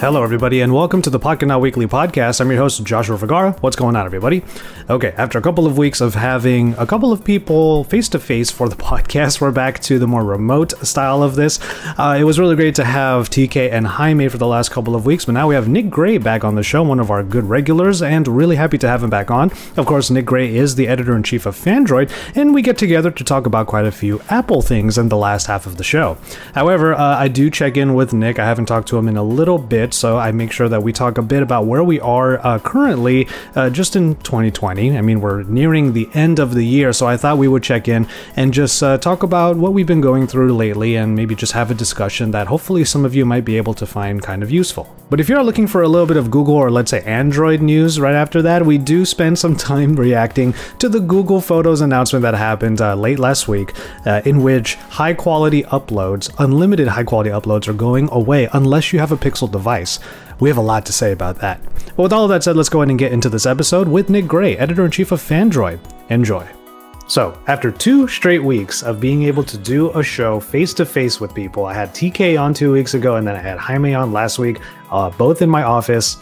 Hello, everybody, and welcome to the Pocketnow Weekly podcast. I'm your host, Joshua Vergara. What's going on, everybody? Okay, after a couple of weeks of having a couple of people face to face for the podcast, we're back to the more remote style of this. Uh, it was really great to have TK and Jaime for the last couple of weeks, but now we have Nick Gray back on the show, one of our good regulars, and really happy to have him back on. Of course, Nick Gray is the editor in chief of Phandroid, and we get together to talk about quite a few Apple things in the last half of the show. However, uh, I do check in with Nick. I haven't talked to him in a little bit, so I make sure that we talk a bit about where we are uh, currently uh, just in 2020. I mean, we're nearing the end of the year, so I thought we would check in and just uh, talk about what we've been going through lately and maybe just have a discussion that hopefully some of you might be able to find kind of useful. But if you're looking for a little bit of Google or let's say Android news right after that, we do spend some time reacting to the Google Photos announcement that happened uh, late last week, uh, in which high quality uploads, unlimited high quality uploads, are going away unless you have a Pixel device. We have a lot to say about that. But with all of that said, let's go ahead and get into this episode with Nick Gray, editor in chief of Phandroid. Enjoy. So, after two straight weeks of being able to do a show face to face with people, I had TK on two weeks ago and then I had Jaime on last week, uh, both in my office.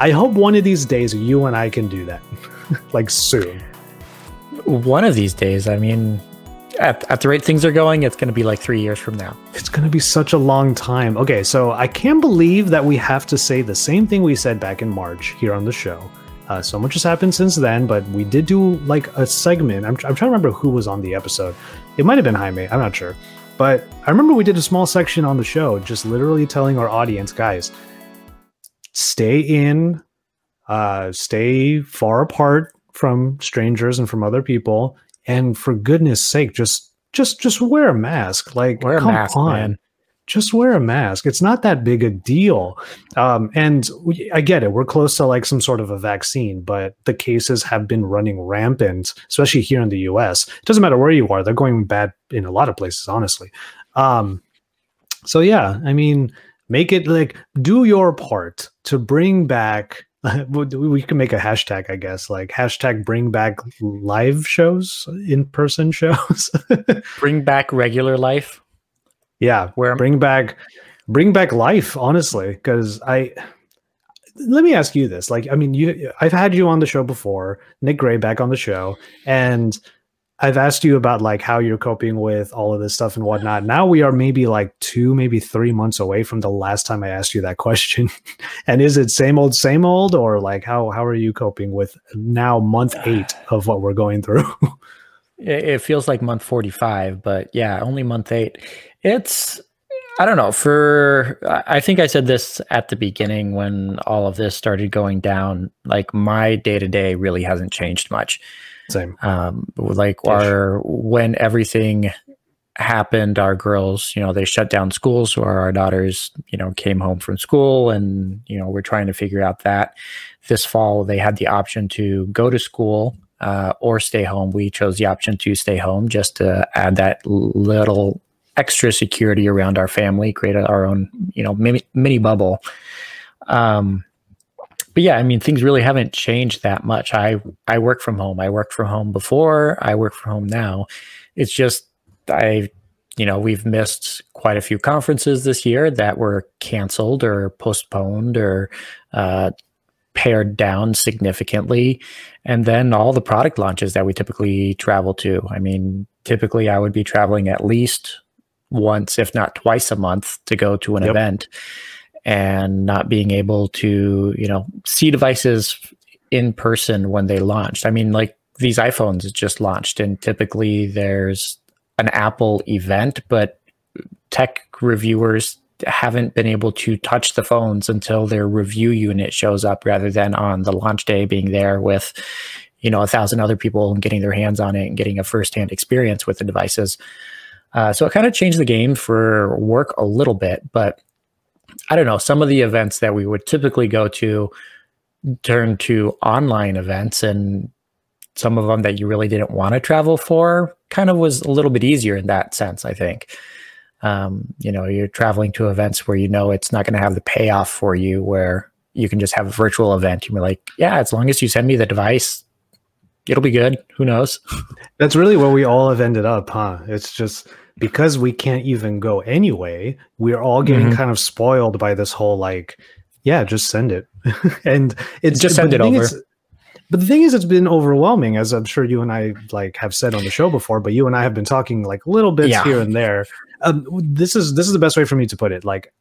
I hope one of these days you and I can do that, like soon. One of these days, I mean, at, at the rate things are going, it's going to be like three years from now. It's going to be such a long time. Okay, so I can't believe that we have to say the same thing we said back in March here on the show. Uh, so much has happened since then, but we did do like a segment. I'm, I'm trying to remember who was on the episode. It might have been Jaime, I'm not sure. But I remember we did a small section on the show, just literally telling our audience, guys, stay in, uh, stay far apart from strangers and from other people and for goodness sake just just just wear a mask. Like wear a come mask, on. Man. just wear a mask. It's not that big a deal. Um, and we, i get it. We're close to like some sort of a vaccine but the cases have been running rampant especially here in the us it doesn't matter where you are. They're going bad in a lot of places honestly. Um, so yeah i mean make it like do your part to bring back we can make a hashtag, I guess, like hashtag bring back live shows, in person shows. bring back regular life. Yeah, where bring back, bring back life. Honestly, because I let me ask you this: like, I mean, you, I've had you on the show before, Nick Gray back on the show, and I've asked you about like how you're coping with all of this stuff and whatnot. Now we are maybe like two, maybe three months away from the last time I asked you that question. and is it same old, same old, or like how how are you coping with now month eight of what we're going through? it feels like month forty five, but yeah, only month eight. It's I don't know. For I think I said this at the beginning when all of this started going down. Like my day to day really hasn't changed much. Same. Um, like Ish. our when everything happened, our girls, you know, they shut down schools, so our, our daughters, you know, came home from school, and you know, we're trying to figure out that. This fall, they had the option to go to school uh, or stay home. We chose the option to stay home just to add that little extra security around our family, create our own, you know, mini, mini bubble. Um, but yeah, I mean, things really haven't changed that much. I I work from home. I worked from home before. I work from home now. It's just I, you know, we've missed quite a few conferences this year that were canceled or postponed or uh, pared down significantly, and then all the product launches that we typically travel to. I mean, typically I would be traveling at least once, if not twice a month, to go to an yep. event and not being able to, you know, see devices in person when they launched. I mean, like these iPhones just launched, and typically there's an Apple event, but tech reviewers haven't been able to touch the phones until their review unit shows up rather than on the launch day being there with you know a thousand other people and getting their hands on it and getting a firsthand experience with the devices uh, so it kind of changed the game for work a little bit but I don't know, some of the events that we would typically go to turn to online events and some of them that you really didn't want to travel for kind of was a little bit easier in that sense, I think. Um, you know, you're traveling to events where you know it's not going to have the payoff for you where you can just have a virtual event. You're like, yeah, as long as you send me the device, it'll be good. Who knows? That's really where we all have ended up, huh? It's just because we can't even go anyway, we're all getting mm-hmm. kind of spoiled by this whole like yeah, just send it. and it's just send it over. But the thing is, it's been overwhelming, as I'm sure you and I like have said on the show before. But you and I have been talking like little bits yeah. here and there. Um, this is this is the best way for me to put it. Like,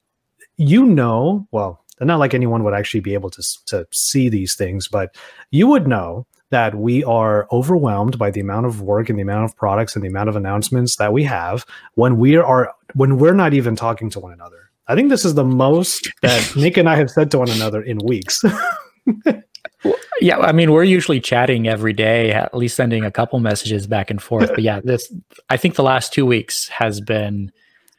you know, well, not like anyone would actually be able to to see these things, but you would know that we are overwhelmed by the amount of work and the amount of products and the amount of announcements that we have when we are when we're not even talking to one another. I think this is the most that Nick and I have said to one another in weeks. yeah, I mean, we're usually chatting every day, at least sending a couple messages back and forth. But yeah, this I think the last two weeks has been.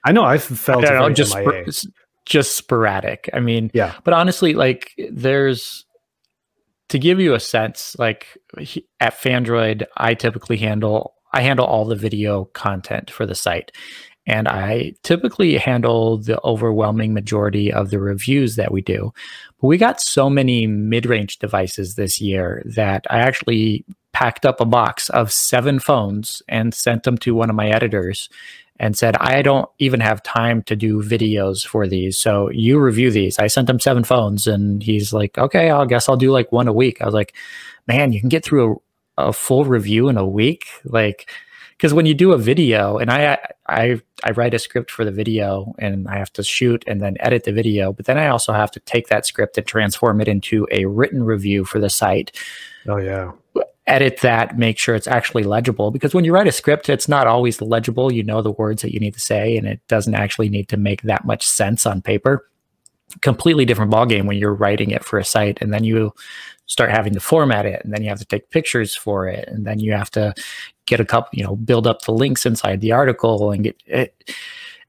I know I felt I know, just sp- just sporadic. I mean, yeah. But honestly, like, there's to give you a sense, like at Phandroid, I typically handle I handle all the video content for the site. And I typically handle the overwhelming majority of the reviews that we do. But we got so many mid range devices this year that I actually packed up a box of seven phones and sent them to one of my editors and said, I don't even have time to do videos for these. So you review these. I sent him seven phones and he's like, okay, I guess I'll do like one a week. I was like, man, you can get through a, a full review in a week. Like, because when you do a video and I, I i write a script for the video and i have to shoot and then edit the video but then i also have to take that script and transform it into a written review for the site. Oh yeah. Edit that make sure it's actually legible because when you write a script it's not always legible. You know the words that you need to say and it doesn't actually need to make that much sense on paper. Completely different ballgame when you're writing it for a site and then you start having to format it and then you have to take pictures for it and then you have to get a couple you know build up the links inside the article and get it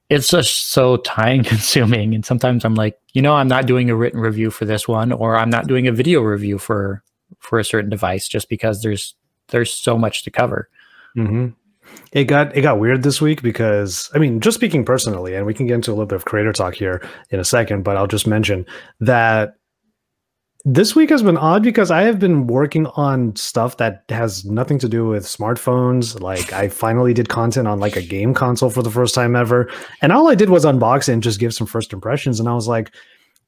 it's just so time consuming and sometimes i'm like you know i'm not doing a written review for this one or i'm not doing a video review for for a certain device just because there's there's so much to cover mm-hmm. it got it got weird this week because i mean just speaking personally and we can get into a little bit of creator talk here in a second but i'll just mention that this week has been odd because I have been working on stuff that has nothing to do with smartphones. Like I finally did content on like a game console for the first time ever. And all I did was unbox it and just give some first impressions. And I was like,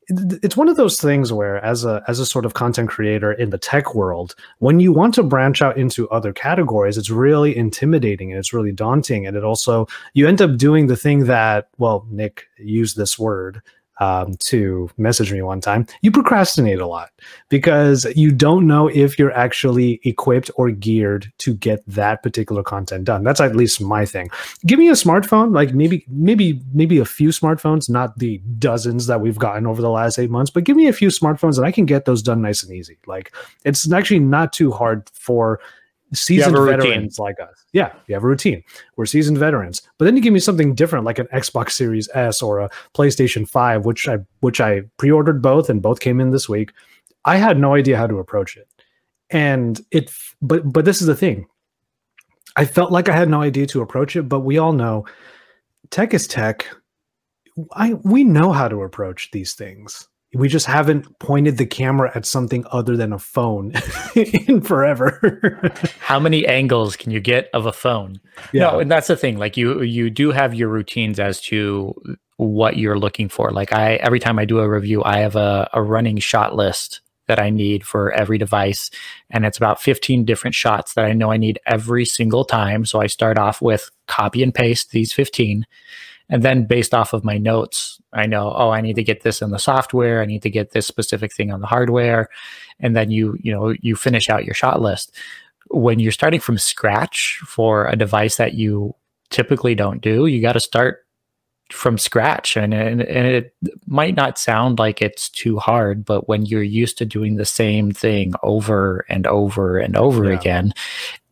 it's one of those things where as a as a sort of content creator in the tech world when you want to branch out into other categories it's really intimidating and it's really daunting and it also you end up doing the thing that well nick used this word um, to message me one time, you procrastinate a lot because you don't know if you're actually equipped or geared to get that particular content done. That's at least my thing. Give me a smartphone, like maybe, maybe, maybe a few smartphones, not the dozens that we've gotten over the last eight months, but give me a few smartphones and I can get those done nice and easy. Like it's actually not too hard for seasoned veterans like us. Yeah, you have a routine. We're seasoned veterans. But then you give me something different like an Xbox Series S or a PlayStation 5, which I which I pre-ordered both and both came in this week. I had no idea how to approach it. And it but but this is the thing. I felt like I had no idea to approach it, but we all know tech is tech. I we know how to approach these things we just haven't pointed the camera at something other than a phone in forever. How many angles can you get of a phone? Yeah. No, and that's the thing. Like you you do have your routines as to what you're looking for. Like I every time I do a review, I have a, a running shot list that I need for every device. And it's about 15 different shots that I know I need every single time. So I start off with copy and paste these 15 and then based off of my notes, I know, oh, I need to get this in the software. I need to get this specific thing on the hardware. And then you, you know, you finish out your shot list. When you're starting from scratch for a device that you typically don't do, you got to start from scratch and, and, and it might not sound like it's too hard but when you're used to doing the same thing over and over and over yeah. again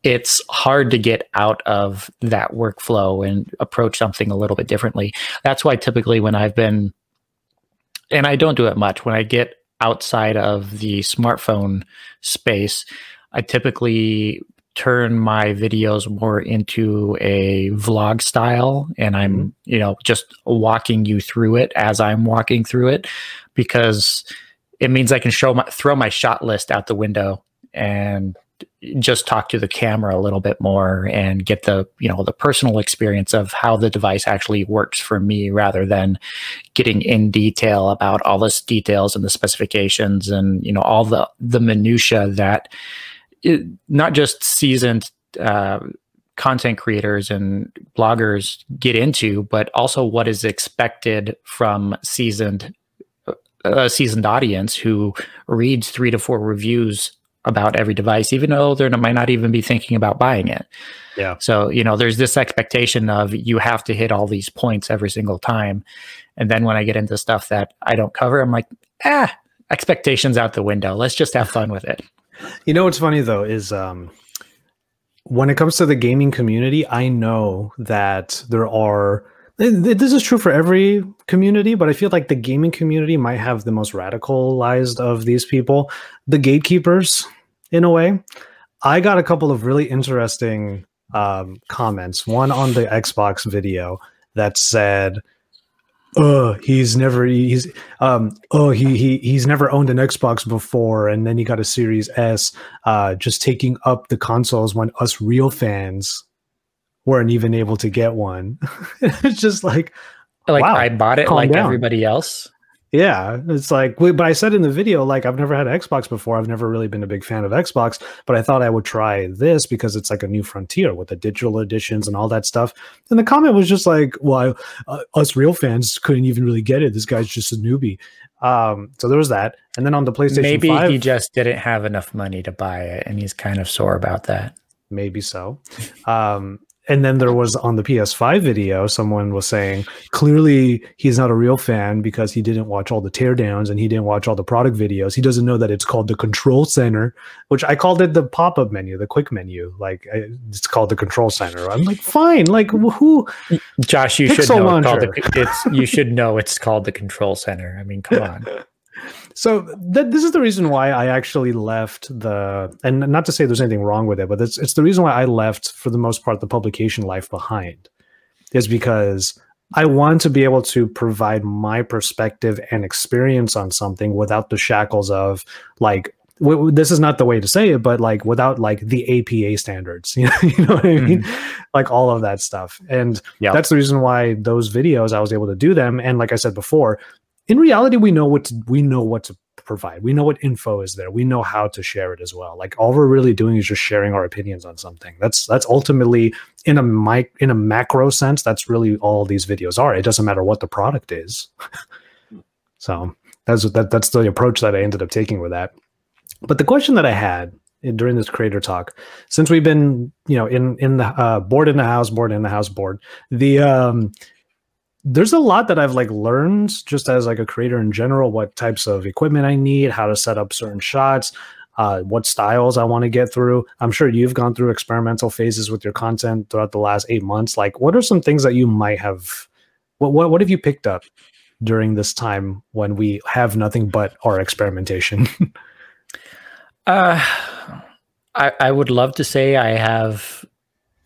it's hard to get out of that workflow and approach something a little bit differently. That's why typically when I've been, and I don't do it much, when I get outside of the smartphone space, I typically turn my videos more into a vlog style and I'm, mm-hmm. you know, just walking you through it as I'm walking through it because it means I can show my throw my shot list out the window and just talk to the camera a little bit more and get the you know the personal experience of how the device actually works for me rather than getting in detail about all the details and the specifications and you know all the the minutia that it, not just seasoned uh, content creators and bloggers get into but also what is expected from seasoned a seasoned audience who reads three to four reviews about every device, even though they might not even be thinking about buying it. Yeah. So, you know, there's this expectation of you have to hit all these points every single time. And then when I get into stuff that I don't cover, I'm like, ah, expectations out the window. Let's just have fun with it. You know what's funny though is um when it comes to the gaming community, I know that there are this is true for every community, but I feel like the gaming community might have the most radicalized of these people, the gatekeepers, in a way. I got a couple of really interesting um, comments. One on the Xbox video that said, "Oh, he's never he's um oh he he he's never owned an Xbox before, and then he got a Series S, uh, just taking up the consoles when us real fans weren't even able to get one. it's just like, like wow, I bought it like down. everybody else. Yeah, it's like, but I said in the video, like I've never had an Xbox before. I've never really been a big fan of Xbox, but I thought I would try this because it's like a new frontier with the digital editions and all that stuff. And the comment was just like, "Well, uh, us real fans couldn't even really get it. This guy's just a newbie." Um, so there was that. And then on the PlayStation, maybe 5, he just didn't have enough money to buy it, and he's kind of sore about that. Maybe so. Um, and then there was on the PS5 video, someone was saying clearly he's not a real fan because he didn't watch all the teardowns and he didn't watch all the product videos. He doesn't know that it's called the control center, which I called it the pop up menu, the quick menu. Like it's called the control center. I'm like, fine. Like who? Josh, you should know. It's, the, it's you should know it's called the control center. I mean, come on. So th- this is the reason why I actually left the, and not to say there's anything wrong with it, but it's it's the reason why I left for the most part the publication life behind, is because I want to be able to provide my perspective and experience on something without the shackles of like w- this is not the way to say it, but like without like the APA standards, you know, you know what I mean? Mm. Like all of that stuff. And that's the reason why those videos I was able to do them. And like I said before, in reality we know what to, we know what to provide. We know what info is there. We know how to share it as well. Like all we're really doing is just sharing our opinions on something. That's that's ultimately in a mic in a macro sense that's really all these videos are. It doesn't matter what the product is. So that's that that's the approach that i ended up taking with that. But the question that i had during this creator talk since we've been you know in in the uh, bored in the house bored in the house board the um there's a lot that I've like learned just as like a creator in general, what types of equipment I need, how to set up certain shots, uh, what styles I want to get through. I'm sure you've gone through experimental phases with your content throughout the last eight months. Like, what are some things that you might have? What what, what have you picked up during this time when we have nothing but our experimentation? uh, I I would love to say I have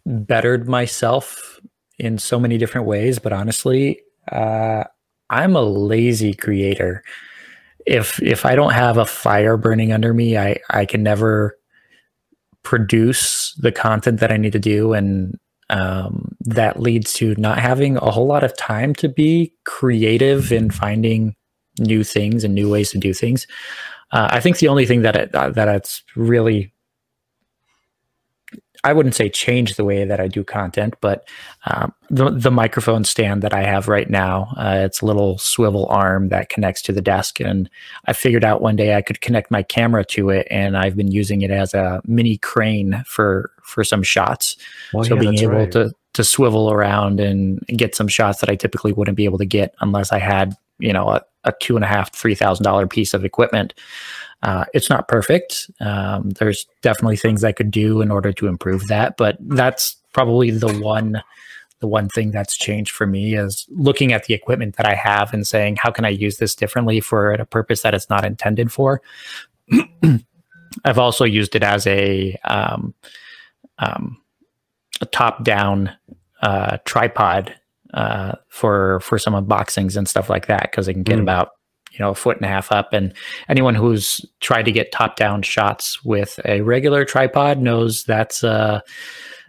bettered myself in so many different ways, but honestly, uh, I'm a lazy creator. If if I don't have a fire burning under me, I I can never produce the content that I need to do, and um, that leads to not having a whole lot of time to be creative in finding new things and new ways to do things. Uh, I think the only thing that it, uh, that it's really I wouldn't say change the way that I do content, but um, the the microphone stand that I have right now, uh, it's a little swivel arm that connects to the desk, and I figured out one day I could connect my camera to it, and I've been using it as a mini crane for for some shots. Well, so yeah, being able right. to to swivel around and get some shots that I typically wouldn't be able to get unless I had you know a, a two and a half three thousand dollar piece of equipment. Uh, it's not perfect. Um, there's definitely things I could do in order to improve that, but that's probably the one the one thing that's changed for me is looking at the equipment that I have and saying, how can I use this differently for a purpose that it's not intended for? I've also used it as a, um, um, a top down uh, tripod uh, for for some unboxings and stuff like that because it can get mm. about you know a foot and a half up. And anyone who's tried to get top down shots with a regular tripod knows that's a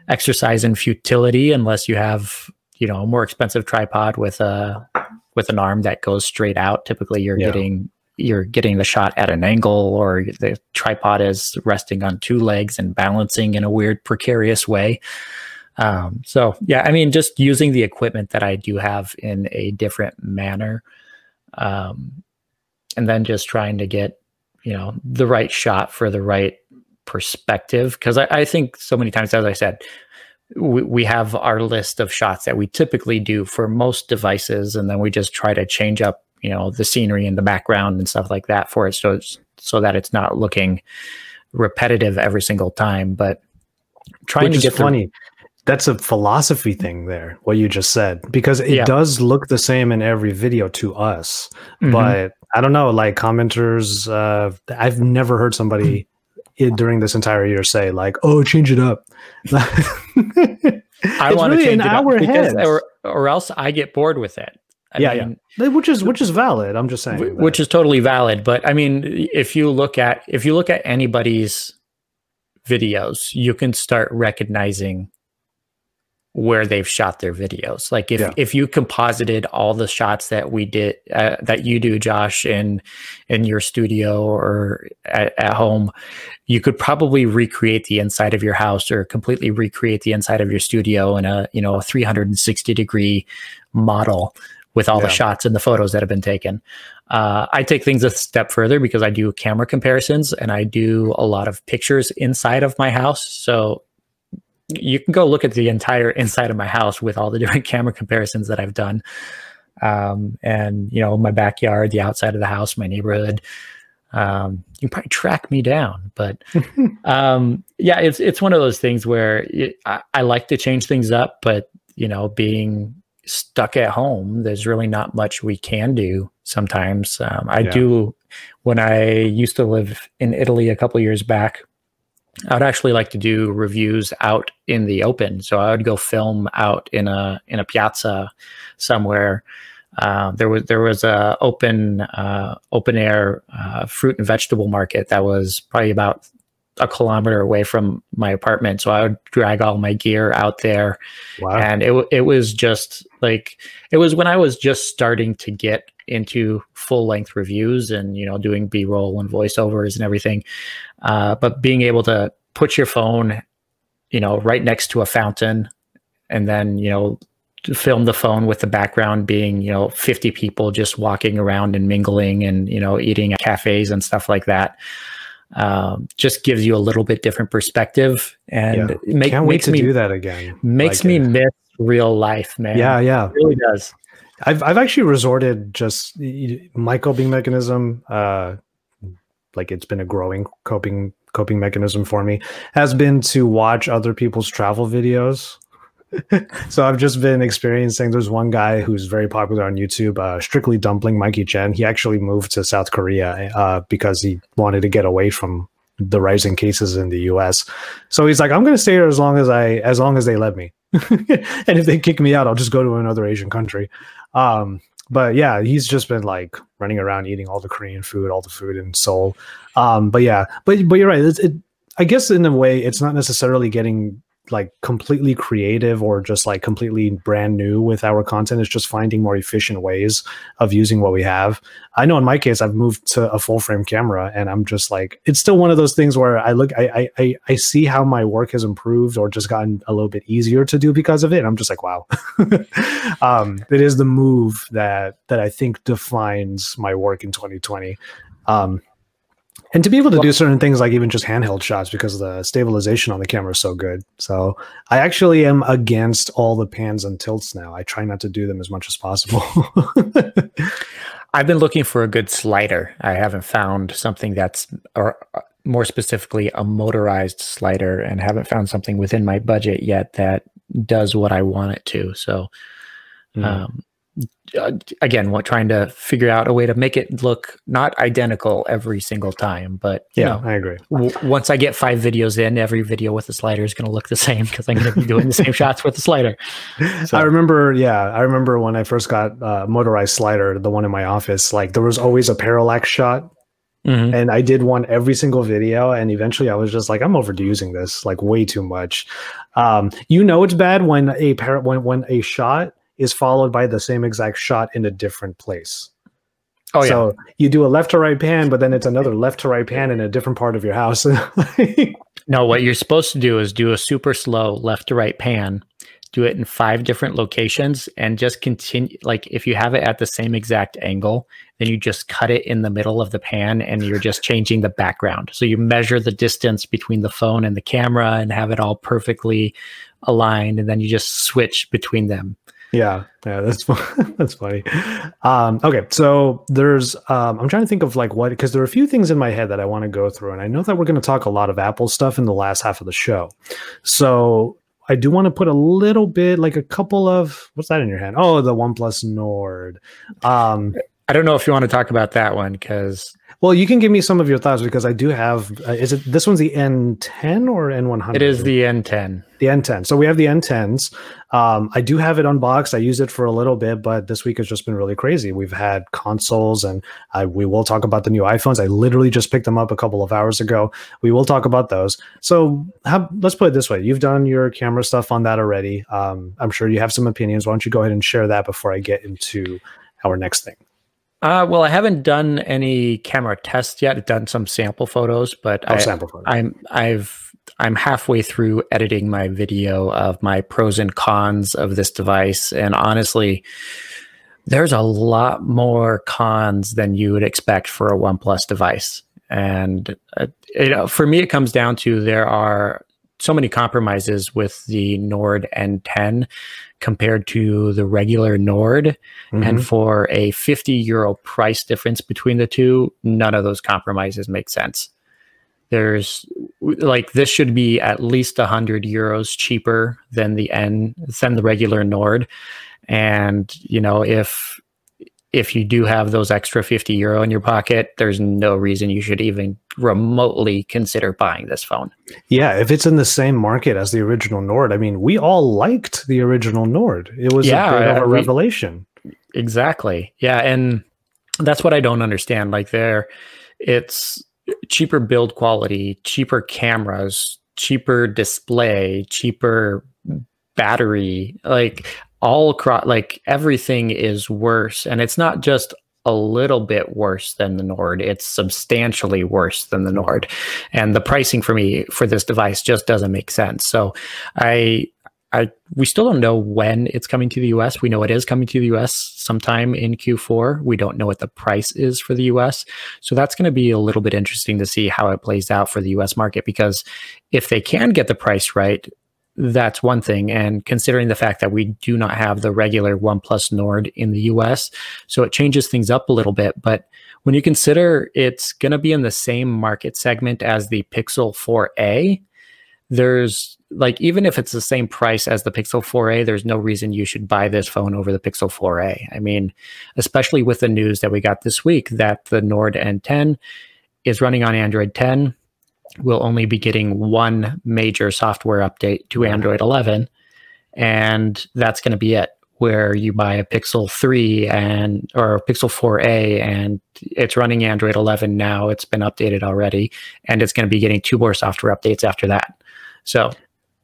exercise in futility unless you have you know a more expensive tripod with a with an arm that goes straight out. Typically you're yeah. getting you're getting the shot at an angle or the tripod is resting on two legs and balancing in a weird precarious way. Um, so yeah i mean just using the equipment that i do have in a different manner um, and then just trying to get you know the right shot for the right perspective. Because I, I, think so many times as i said we, we have our list of shots that we typically do for most devices and then we just try to change up you know the scenery and the background and stuff like that for it so so that it's not looking repetitive every single time. But trying Which to get funny that's a philosophy thing there what you just said because it yeah. does look the same in every video to us mm-hmm. but I don't know, like commenters. Uh, I've never heard somebody during this entire year say like, "Oh, change it up." I want really to change it up because, or, or else I get bored with it. I yeah, mean, yeah, which is which is valid. I'm just saying, which is totally valid. But I mean, if you look at if you look at anybody's videos, you can start recognizing where they've shot their videos. Like if yeah. if you composited all the shots that we did uh, that you do, Josh, in in your studio or at, at, home, you could probably recreate the inside of your house or completely recreate the inside of your studio in a you know a 360 degree model with all yeah. the shots and the photos that have been taken. Uh, I take things a step further because I do camera comparisons and I do a lot of pictures inside of my house. So you can go look at the entire inside of my house with all the different camera comparisons that I've done. Um, and you know, my backyard, the outside of the house, my neighborhood. Um, you can probably track me down, but um, yeah, it's it's one of those things where it, I, I like to change things up, but you know, being stuck at home, there's really not much we can do. Sometimes um, I yeah. do. When I used to live in Italy a couple years back, I would actually like to do reviews out in the open. So I would go film out in a in a piazza somewhere. Uh, there was there was a open uh, open air uh, fruit and vegetable market that was probably about a kilometer away from my apartment. So I would drag all my gear out there, wow. and it it was just like it was when I was just starting to get into full length reviews and you know doing B roll and voiceovers and everything. Uh, but being able to put your phone, you know, right next to a fountain, and then you know film the phone with the background being you know 50 people just walking around and mingling and you know eating at cafes and stuff like that um, just gives you a little bit different perspective and yeah. make, can't wait to me, do that again makes like me it. miss real life man yeah yeah it really does I've I've actually resorted just my coping mechanism. Uh, like it's been a growing coping coping mechanism for me has been to watch other people's travel videos. so I've just been experiencing. There's one guy who's very popular on YouTube, uh, Strictly Dumpling, Mikey Chen. He actually moved to South Korea uh, because he wanted to get away from the rising cases in the U.S. So he's like, I'm going to stay here as long as I as long as they let me. and if they kick me out, I'll just go to another Asian country. Um, but yeah, he's just been like running around eating all the Korean food, all the food in Seoul. Um, but yeah, but but you're right. It, it, I guess in a way, it's not necessarily getting like completely creative or just like completely brand new with our content it's just finding more efficient ways of using what we have. I know in my case i've moved to a full frame camera and i'm just like it's still one of those things where i look i i i see how my work has improved or just gotten a little bit easier to do because of it. I'm just like wow. Um it is the move that that i think defines my work in 2020 um and to be able to well, do certain things like even just handheld shots because the stabilization on the camera is so good. So I actually am against all the pans and tilts now. I try not to do them as much as possible. I've been looking for a good slider. I haven't found something that's or uh, more specifically a motorized slider and haven't found something within my budget yet that does what I want it to. So mm. um, uh, again, what trying to figure out a way to make it look not identical every single time, but yeah, know, I agree. W- once I get five videos in, every video with the slider is going to look the same because I'm going to be doing the same shots with the slider. So. I remember, yeah, I remember when I first got uh, motorized slider, the one in my office. Like there was always a parallax shot Mm-hmm. And I did one every single video, and eventually I was just like, I'm overusing this like way too much. Um, you know, it's bad when a par- when when a shot is followed by the same exact shot in a different place. Oh, yeah. so you do a left to right pan, but then it's another left to right pan in a different part of your house. no, what you're supposed to do is do a super slow left to right pan, do it in five different locations, and just continue. Like if you have it at the same exact angle, then you just cut it in the middle of the pan and you're just changing the background. So you measure the distance between the phone and the camera and have it all perfectly aligned, and then you just switch between them. Yeah, yeah, that's that's funny. Um, okay, so there's um, I'm trying to think of like what because there are a few things in my head that I want to go through, and I know that we're going to talk a lot of Apple stuff in the last half of the show. So I do want to put a little bit like a couple of what's that in your hand? Oh, the OnePlus Nord. Um, I don't know if you want to talk about that one because well, you can give me some of your thoughts because I do have. Uh, is it this one's the N10 or N100? It is the N10. The N10. So we have the N10s. Um, I do have it unboxed. I use it for a little bit, but this week has just been really crazy. We've had consoles, and I, we will talk about the new iPhones. I literally just picked them up a couple of hours ago. We will talk about those. So have, let's put it this way: you've done your camera stuff on that already. Um, I'm sure you have some opinions. Why don't you go ahead and share that before I get into our next thing? Uh, well, I haven't done any camera tests yet. I've done some sample photos, but oh, I, sample photos. I'm I've I'm halfway through editing my video of my pros and cons of this device, and honestly, there's a lot more cons than you would expect for a OnePlus device. And uh, you know, for me, it comes down to there are so many compromises with the Nord N10 compared to the regular Nord. Mm-hmm. And for a 50 euro price difference between the two, none of those compromises make sense. There's like this should be at least 100 euros cheaper than the N than the regular Nord. And you know, if if you do have those extra 50 euro in your pocket, there's no reason you should even remotely consider buying this phone. Yeah, if it's in the same market as the original Nord, I mean, we all liked the original Nord. It was yeah, a bit of a uh, we, revelation. Exactly. Yeah, and that's what I don't understand. Like there it's cheaper build quality, cheaper cameras, cheaper display, cheaper battery. Like all across like everything is worse and it's not just a little bit worse than the Nord. It's substantially worse than the Nord. And the pricing for me for this device just doesn't make sense. So I I we still don't know when it's coming to the US. We know it is coming to the US sometime in Q4. We don't know what the price is for the US. So that's going to be a little bit interesting to see how it plays out for the US market because if they can get the price right, that's one thing. And considering the fact that we do not have the regular OnePlus Nord in the US, so it changes things up a little bit. But when you consider it's going to be in the same market segment as the Pixel 4a, there's like, even if it's the same price as the Pixel 4a, there's no reason you should buy this phone over the Pixel 4a. I mean, especially with the news that we got this week that the Nord N10 is running on Android 10 will only be getting one major software update to Android 11, and that's going to be it. Where you buy a Pixel 3 and or Pixel 4a, and it's running Android 11 now. It's been updated already, and it's going to be getting two more software updates after that. So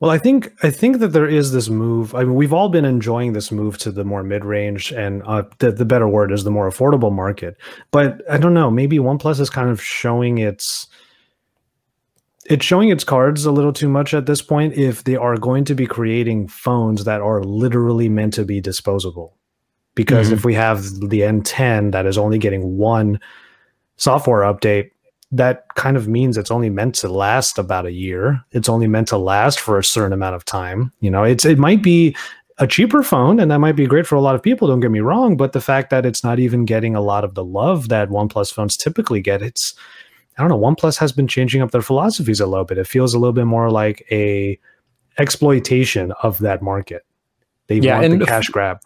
well, I think I think that there is this move. I mean, we've all been enjoying this move to the more mid-range, and uh, the, the better word is the more affordable market. But I don't know. Maybe OnePlus is kind of showing its it's showing its cards a little too much at this point if they are going to be creating phones that are literally meant to be disposable. Because mm-hmm. if we have the N10 that is only getting one software update, that kind of means it's only meant to last about a year. It's only meant to last for a certain amount of time. You know, it's it might be a cheaper phone and that might be great for a lot of people don't get me wrong but the fact that it's not even getting a lot of the love that OnePlus phones typically get it's I don't know, OnePlus has been changing up their philosophies a little bit. It feels a little bit more like a exploitation of that market. They yeah, want the cash grab.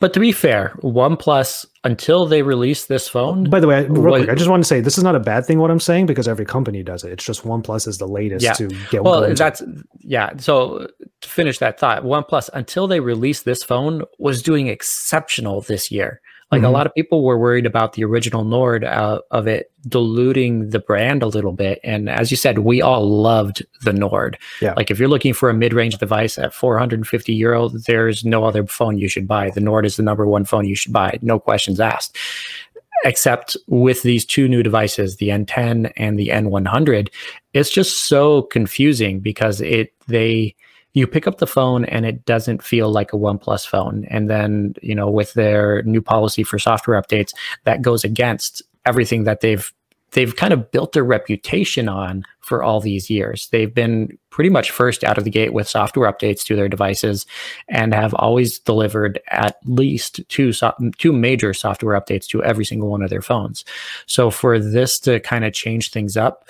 but to be fair, OnePlus until they release this phone. By the way, real quick, I just want to say this is not a bad thing. What I'm saying because every company does it. It's just OnePlus is the latest yeah. to get. Well, that's yeah. So to finish that thought, OnePlus until they released this phone was doing exceptional this year. Like mm-hmm. a lot of people were worried about the original Nord uh, of it diluting the brand a little bit. And as you said, we all loved the Nord. Yeah. Like if you're looking for a mid-range device at 450 euro, there's no other phone you should buy. The Nord is the number one phone you should buy. No questions asked. Except with these two new devices, the N10 and the N100, it's just so confusing because it they you pick up the phone and it doesn't feel like a OnePlus phone. And then, you know, with their new policy for software updates, that goes against everything that they've they've kind of built their reputation on for all these years. They've been pretty much first out of the gate with software updates to their devices and have always delivered at least two so- two major software updates to every single one of their phones. So for this to kind of change things up,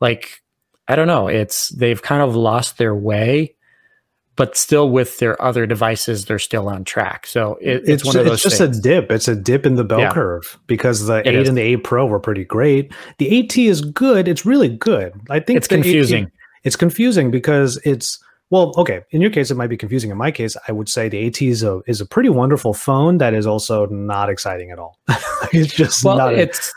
like I don't know, it's they've kind of lost their way but still with their other devices, they're still on track. So it, it's, it's, one of those. It's just things. a dip. It's a dip in the bell yeah. curve because the it eight is. and the eight Pro were pretty great. The eight T is good. It's really good. I think it's confusing. 8T, it's confusing because it's well, okay. In your case, it might be confusing. In my case, I would say the 8T is a is a pretty wonderful phone that is also not exciting at all. it's just well, not it's a,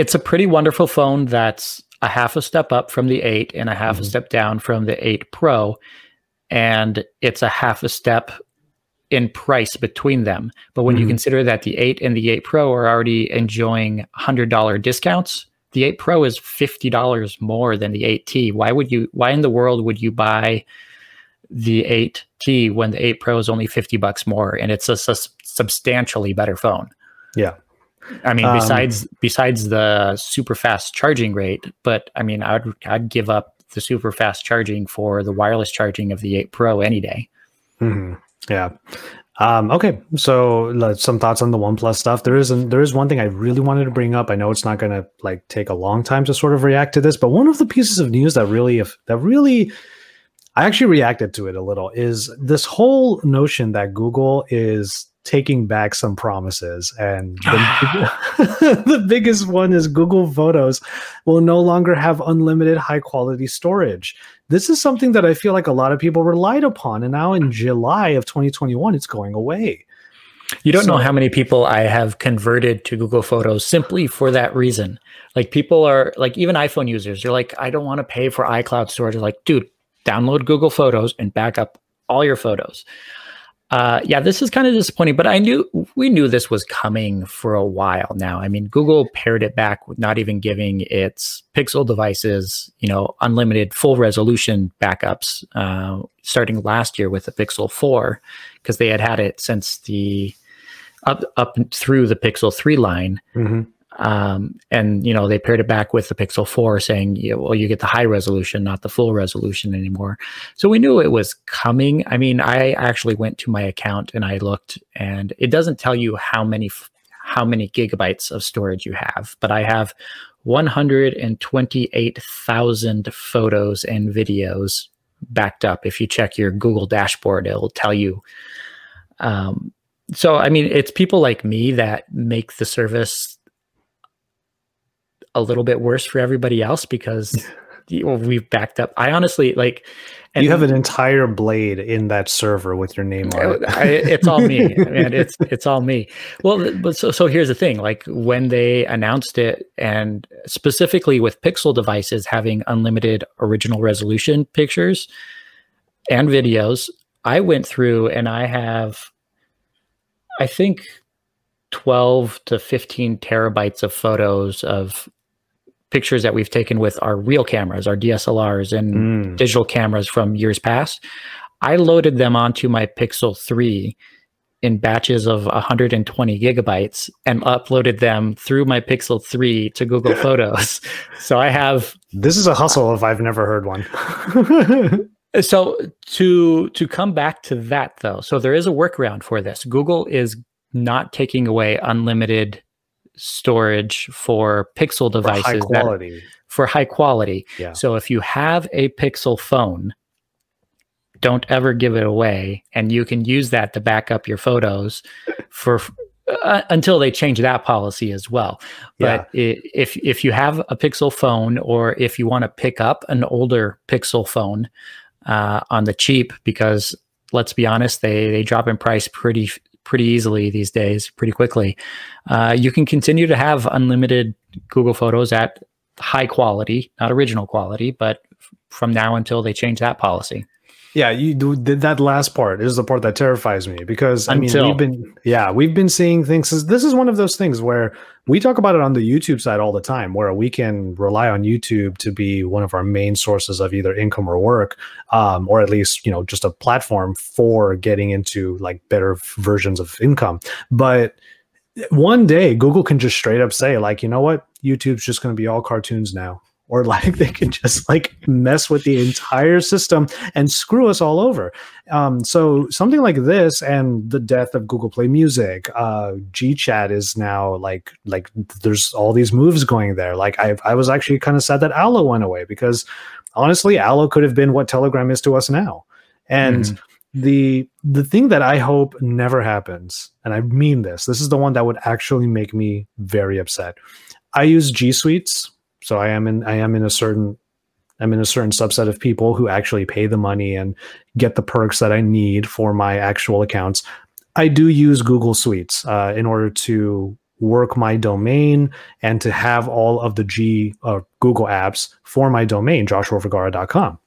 it's a pretty wonderful phone that's a half a step up from the eight and a half mm-hmm. a step down from the eight Pro and it's a half a step in price between them. But when mm-hmm. you consider that the 8 and the 8 Pro are already enjoying $100 discounts, the 8 Pro is $50 more than the 8T. Why would you why in the world would you buy the 8T when the 8 Pro is only 50 bucks more and it's a, a substantially better phone? Yeah. I mean, um, besides besides the super fast charging rate, but I mean, I'd I'd give up the super fast charging for the wireless charging of the 8 Pro any day. Mm-hmm. Yeah. Um, okay, so some thoughts on the OnePlus stuff. There is an, there is one thing I really wanted to bring up. I know it's not going to like take a long time to sort of react to this, but one of the pieces of news that really if, that really I actually reacted to it a little is this whole notion that Google is taking back some promises. And the, the, biggest one is Google Photos will no longer have unlimited high quality storage. This is something that I feel like a lot of people relied upon. And now in July of 2021, it's going away. You don't so, know how many people I have converted to Google Photos simply for that reason. Like people are like even iPhone users, they're like, I don't want to pay for iCloud storage. like, dude, download Google Photos and back up all your photos. Uh, yeah, this is kind of disappointing, but I knew we knew this was coming for a while now. I mean, Google pared it back with not even giving its Pixel devices, you know, unlimited full resolution backups, uh, starting last year with the Pixel 4, because they had had it since the up up through the Pixel 3 line. Mm-hmm. Um, and you know they pared it back with the Pixel 4, saying, yeah, "Well, you get the high resolution, not the full resolution anymore." So we knew it was coming. I mean, I actually went to my account and I looked, and it doesn't tell you how many how many gigabytes of storage you have, but I have 128,000 photos and videos backed up. If you check your Google dashboard, it'll tell you. Um, so, I mean, it's people like me that make the service a little bit worse for everybody else because we've backed up. I honestly like. And you have an entire blade in that server with your name on it. I, it's all me, and it's it's all me. Well, but so so here's the thing: like when they announced it, and specifically with Pixel devices having unlimited original resolution pictures and videos, I went through and I have, I think, twelve to fifteen terabytes of photos of pictures that we've taken with our real cameras, our DSLRs and mm. digital cameras from years past. I loaded them onto my Pixel 3 in batches of 120 gigabytes and uploaded them through my Pixel 3 to Google Photos. So I have This is a hustle if I've never heard one. so to to come back to that though. So there is a workaround for this. Google is not taking away unlimited storage for Pixel devices for high quality. for high quality. Yeah. So if you have a Pixel phone, don't ever give it away and you can use that to back up your photos for uh, until they change that policy as well but yeah. it, if if you have a pixel phone or if you want to pick up an older pixel phone uh, on the cheap because let's be honest they they drop in price pretty pretty easily these days pretty quickly uh, you can continue to have unlimited google photos at high quality not original quality but from now until they change that policy yeah, you did that last part is the part that terrifies me because I Until. mean we've been yeah we've been seeing things. This is one of those things where we talk about it on the YouTube side all the time, where we can rely on YouTube to be one of our main sources of either income or work, um, or at least you know just a platform for getting into like better versions of income. But one day Google can just straight up say like, you know what, YouTube's just going to be all cartoons now or like they can just like mess with the entire system and screw us all over. Um, so something like this and the death of Google Play Music, uh, GChat is now like like there's all these moves going there. Like I I was actually kind of sad that Allo went away because honestly, Allo could have been what Telegram is to us now, and. Mm. The the thing that I hope never happens, and I mean this, this is the one that would actually make me very upset. I use G Suites so I am in I am in a certain I'm in a certain subset of people who actually pay the money and get the perks that I need for my actual accounts. I do use Google Suites uh, in order to work my domain and to have all of the G uh, Google apps for my domain, joshuavergara.com.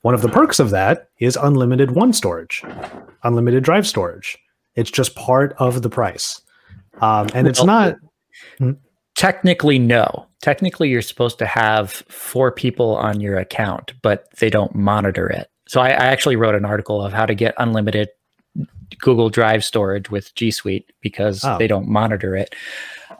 One of the perks of that is unlimited one storage, unlimited drive storage. It's just part of the price. Um, and it's not. Technically, no. Technically, you're supposed to have four people on your account, but they don't monitor it. So I, I actually wrote an article of how to get unlimited Google Drive storage with G Suite because oh. they don't monitor it.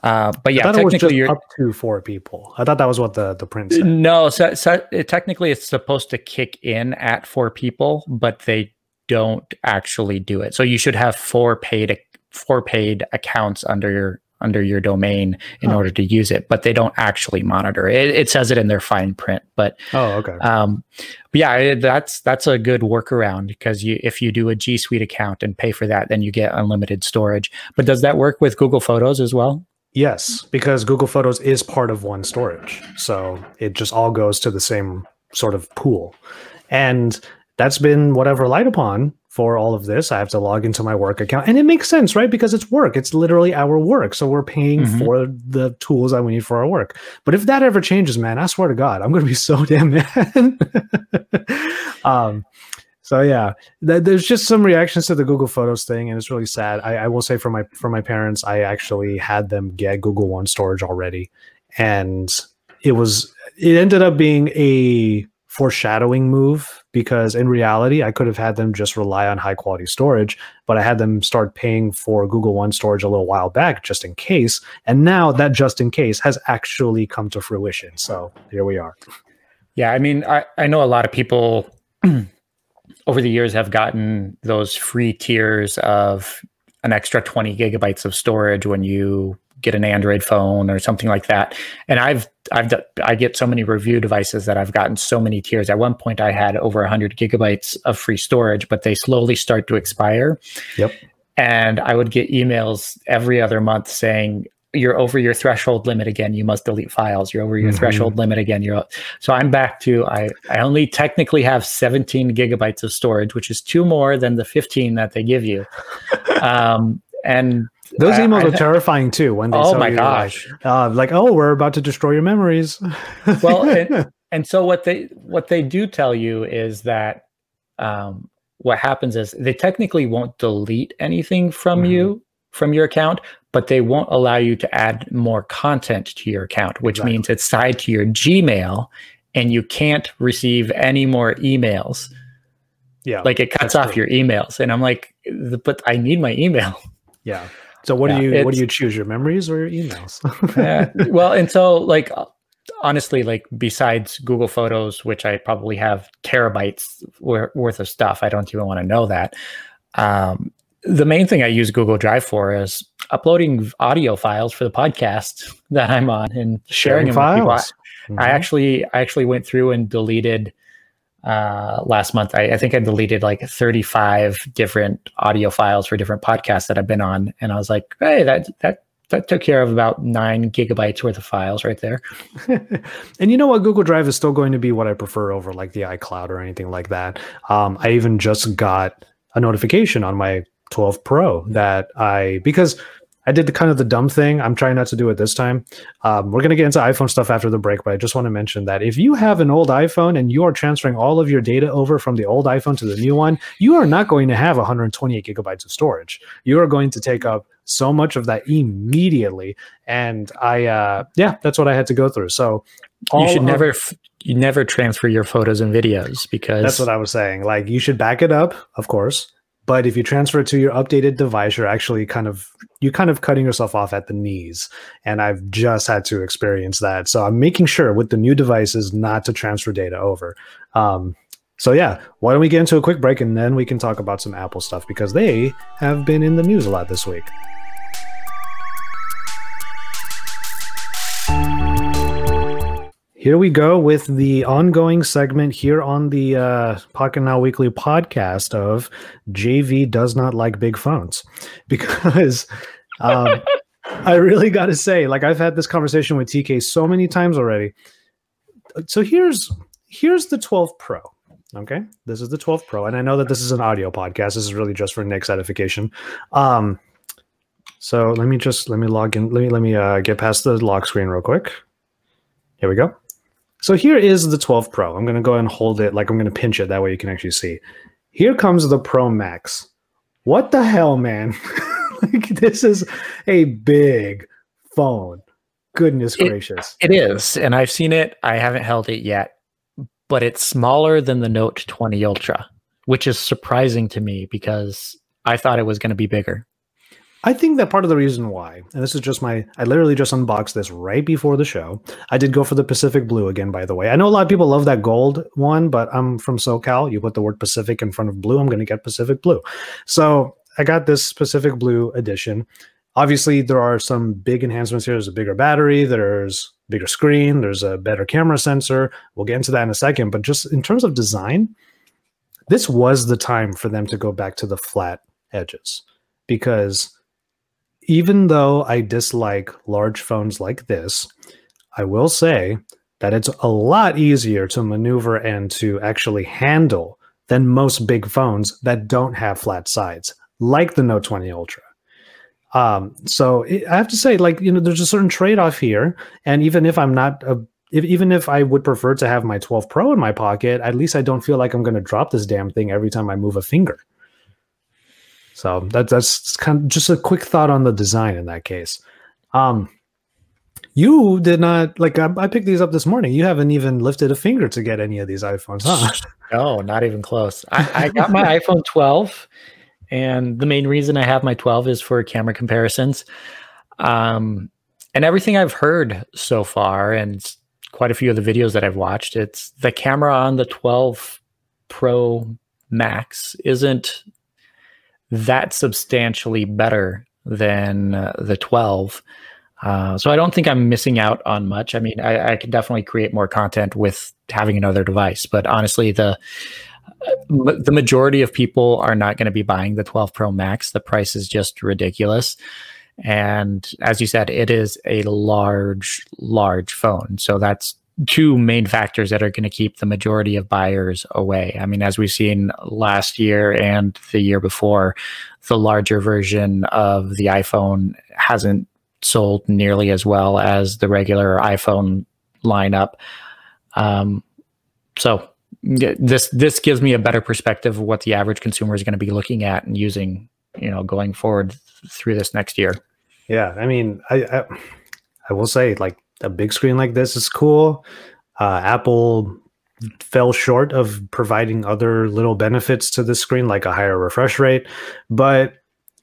Uh, but yeah, technically you're up to four people. I thought that was what the the print said. No, so, so it, technically it's supposed to kick in at four people, but they don't actually do it. So you should have four paid four paid accounts under your under your domain in oh. order to use it, but they don't actually monitor it. It says it in their fine print, but oh, okay. Um, but yeah, that's that's a good workaround because you if you do a G Suite account and pay for that, then you get unlimited storage. But does that work with Google Photos as well? Yes, because Google Photos is part of one storage, so it just all goes to the same sort of pool, and that's been whatever relied upon for all of this, I have to log into my work account. And it makes sense, right? Because it's work. It's literally our work. So we're paying mm-hmm. for the tools that we need for our work. But if that ever changes, man, I swear to God, I'm going to be so damn mad. um, so yeah, th- there's just some reactions to the Google Photos thing, and it's really sad. I, I will say for my for my parents, I actually had them get Google One storage already, and it was it ended up being a foreshadowing move because in reality I could have had them just rely on high quality storage, but I had them start paying for Google One storage a little while back just in case, and now that just in case has actually come to fruition. So here we are. Yeah, I mean, I, I know a lot of people over the years have gotten those free tiers of an extra 20 gigabytes of storage when you get an Android phone or something like that. And I've I've I get so many review devices that I've gotten so many tiers. At one point, I had over 100 gigabytes of free storage, but they slowly start to expire. Yep. And I would get emails every other month saying, "You're over your threshold limit again. You must delete files. You're over your mm-hmm. threshold limit again." You're so I'm back to I I only technically have 17 gigabytes of storage, which is two more than the 15 that they give you. um, and those emails I, terrifying too. When they oh my gosh, like, uh, like, oh, we're about to destroy your memories. well, and, and, so what they what they do tell you is that um, what happens is they technically won't delete anything from mm-hmm. you from your account, but they won't allow you to add more content to your account, which exactly. means it's tied to your Gmail, and you can't receive any more emails. Yeah, like it cuts off true. your emails, and I'm like, but I need my email. Yeah. So what yeah, do you what do you choose? Your memories or your emails? yeah. Well, and so like honestly, like besides Google Photos, which I probably have terabytes worth of stuff, I don't even want to know that. Um, the main thing I use Google Drive for is uploading audio files for the podcast that I'm on and sharing, sharing them files. Mm-hmm. I actually I actually went through and deleted uh, last month. I, I, think I deleted like 35 different audio files for different podcasts that I've been on, and I was like, hey, that that that took care of about nine gigabytes worth of files right there. and you know what? Google Drive is still going to be what I prefer over like the iCloud or anything like that. Um, I even just got a notification on my 12 Pro that I because I did the kind of the dumb thing. I'm trying not to do it this time. Um, we're going to get into iPhone stuff after the break, but I just want to mention that if you have an old iPhone and you are transferring all of your data over from the old iPhone to the new one, you are not going to have 128 gigabytes of storage. You are going to take up so much of that immediately. And I, uh, yeah, that's what I had to go through. So you should never. F- you never transfer your photos and videos because that's what I was saying. Like you should back it up, of course, but if you transfer it to your updated device, you're actually kind of you kind of cutting yourself off at the knees. And I've just had to experience that. So I'm making sure with the new devices not to transfer data over. Um, so yeah, why don't we get into a quick break and then we can talk about some Apple stuff because they have been in the news a lot this week. Here we go with the ongoing segment here on the uh, Pocketnow Weekly podcast of JV does not like big phones because um, I really got to say, like I've had this conversation with TK so many times already. So here's here's the 12 Pro. Okay, this is the 12 Pro, and I know that this is an audio podcast. This is really just for Nick's edification. Um, so let me just let me log in. Let me let me uh, get past the lock screen real quick. Here we go. So here is the 12 Pro. I'm going to go and hold it like I'm going to pinch it. That way you can actually see. Here comes the Pro Max. What the hell, man? like, this is a big phone. Goodness it, gracious. It is. And I've seen it. I haven't held it yet, but it's smaller than the Note 20 Ultra, which is surprising to me because I thought it was going to be bigger. I think that part of the reason why, and this is just my, I literally just unboxed this right before the show. I did go for the Pacific Blue again, by the way. I know a lot of people love that gold one, but I'm from SoCal. You put the word Pacific in front of blue, I'm going to get Pacific Blue. So I got this Pacific Blue edition. Obviously, there are some big enhancements here. There's a bigger battery, there's bigger screen, there's a better camera sensor. We'll get into that in a second. But just in terms of design, this was the time for them to go back to the flat edges because even though I dislike large phones like this, I will say that it's a lot easier to maneuver and to actually handle than most big phones that don't have flat sides, like the Note 20 Ultra. Um, so it, I have to say, like, you know, there's a certain trade off here. And even if I'm not a if, even if I would prefer to have my 12 Pro in my pocket, at least I don't feel like I'm going to drop this damn thing every time I move a finger. So that, that's kind of just a quick thought on the design in that case. Um, you did not like I, I, picked these up this morning. You haven't even lifted a finger to get any of these iPhones, huh? No, not even close. I, I got my iPhone 12, and the main reason I have my 12 is for camera comparisons. Um, and everything I've heard so far, and quite a few of the videos that I've watched, it's the camera on the 12 Pro Max isn't that substantially better than uh, the 12. Uh, so I don't think I'm missing out on much. I mean, I, I could definitely create more content with having another device, but honestly, the uh, the majority of people are not going to be buying the 12 Pro Max. The price is just ridiculous. And as you said, it is a large, large phone. So that's two main factors that are going to keep the majority of buyers away. I mean, as we've seen last year and the year before, the larger version of the iPhone hasn't sold nearly as well as the regular iPhone lineup. Um, so this this gives me a better perspective of what the average consumer is going to be looking at and using, you know, going forward through this next year. Yeah, I mean, I, I, I will say like a big screen like this is cool. Uh, Apple fell short of providing other little benefits to the screen, like a higher refresh rate, but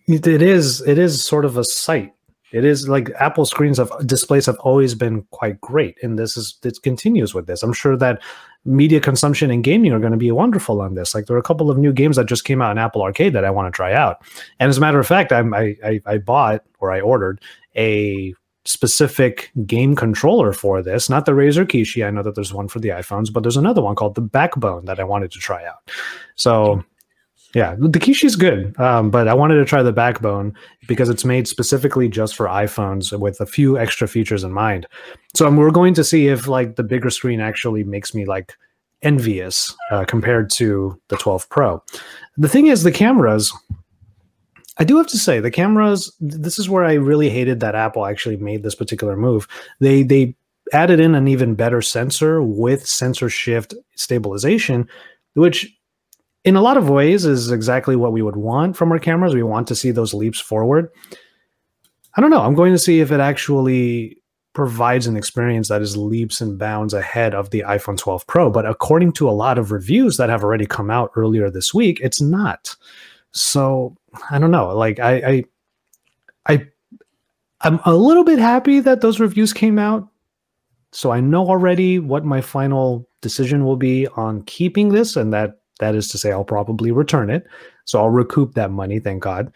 it is it is sort of a sight. It is like Apple screens of displays have always been quite great, and this is it continues with this. I'm sure that media consumption and gaming are going to be wonderful on this. Like there are a couple of new games that just came out in Apple Arcade that I want to try out. And as a matter of fact, I'm, I, I I bought or I ordered a specific game controller for this, not the Razer Kishi. I know that there's one for the iPhones, but there's another one called the Backbone that I wanted to try out. So yeah, the Kishi is good, um, but I wanted to try the Backbone because it's made specifically just for iPhones with a few extra features in mind. So um, we're going to see if like the bigger screen actually makes me like envious uh, compared to the 12 Pro. The thing is, the cameras. I do have to say the cameras. This is where I really hated that Apple actually made this particular move. They they added in an even better sensor with sensor shift stabilization, which in a lot of ways is exactly what we would want from our cameras. We want to see those leaps forward. I don't know. I'm going to see if it actually provides an experience that is leaps and bounds ahead of the iPhone 12 Pro. But according to a lot of reviews that have already come out earlier this week, it's not. So I don't know. Like I, I, I I'm a little bit happy that those reviews came out. So I know already what my final decision will be on keeping this, and that that is to say, I'll probably return it. So I'll recoup that money, thank God.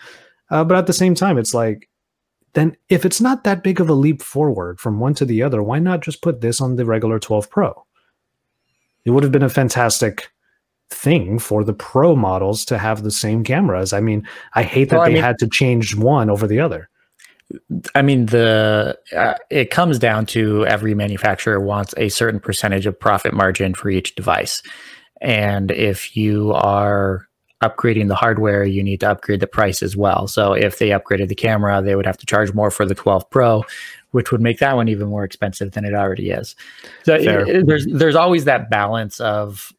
Uh, but at the same time, it's like, then if it's not that big of a leap forward from one to the other, why not just put this on the regular 12 Pro? It would have been a fantastic thing for the Pro models to have the same cameras. I mean, I hate that well, they I mean, had to change one over the other. I mean, the uh, it comes down to every manufacturer wants a certain percentage of profit margin for each device. And if you are upgrading the hardware, you need to upgrade the price as well. So if they upgraded the camera, they would have to charge more for the 12 Pro, which would make that one even more expensive than it already is. So it, there's there's always that balance of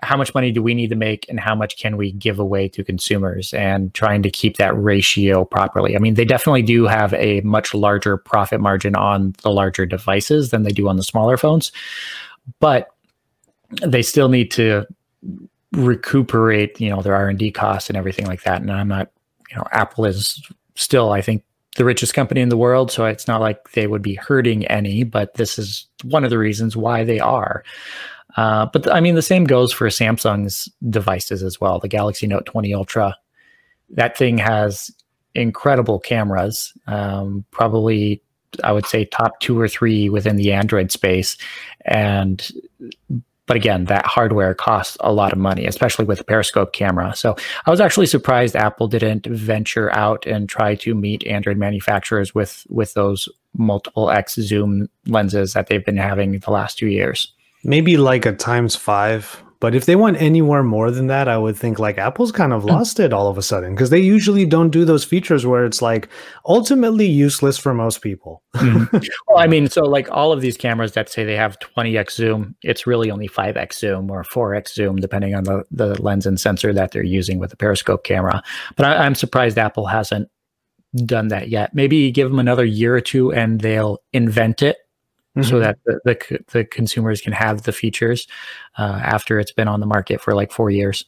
how much money do we need to make and how much can we give away to consumers and trying to keep that ratio properly. I mean, they definitely do have a much larger profit margin on the larger devices than they do on the smaller phones. But they still need to recuperate, you know, their R and D costs and everything like that. And I'm not, you know, Apple is still, I think, the richest company in the world, so it's not like they would be hurting any. But this is one of the reasons why they are. Uh, but I mean, the same goes for Samsung's devices as well. The Galaxy Note 20 Ultra, that thing has incredible cameras. Um, probably, I would say, top two or three within the Android space, and but again, that hardware costs a lot of money, especially with a periscope camera. So I was actually surprised Apple didn't venture out and try to meet Android manufacturers with with those multiple X zoom lenses that they've been having the last two years. Maybe like a times five but if they want anywhere more than that, I would think like Apple's kind of hmm. lost it all of a sudden because they usually don't do those features where it's like ultimately useless for most people. mm-hmm. Well, I mean, so like all of these cameras that say they have 20x zoom, it's really only 5x zoom or 4x zoom, depending on the, the lens and sensor that they're using with the periscope camera. But I, I'm surprised Apple hasn't done that yet. Maybe give them another year or two and they'll invent it mm-hmm. so that the, the, the consumers can have the features uh, after it's been on the market for like four years.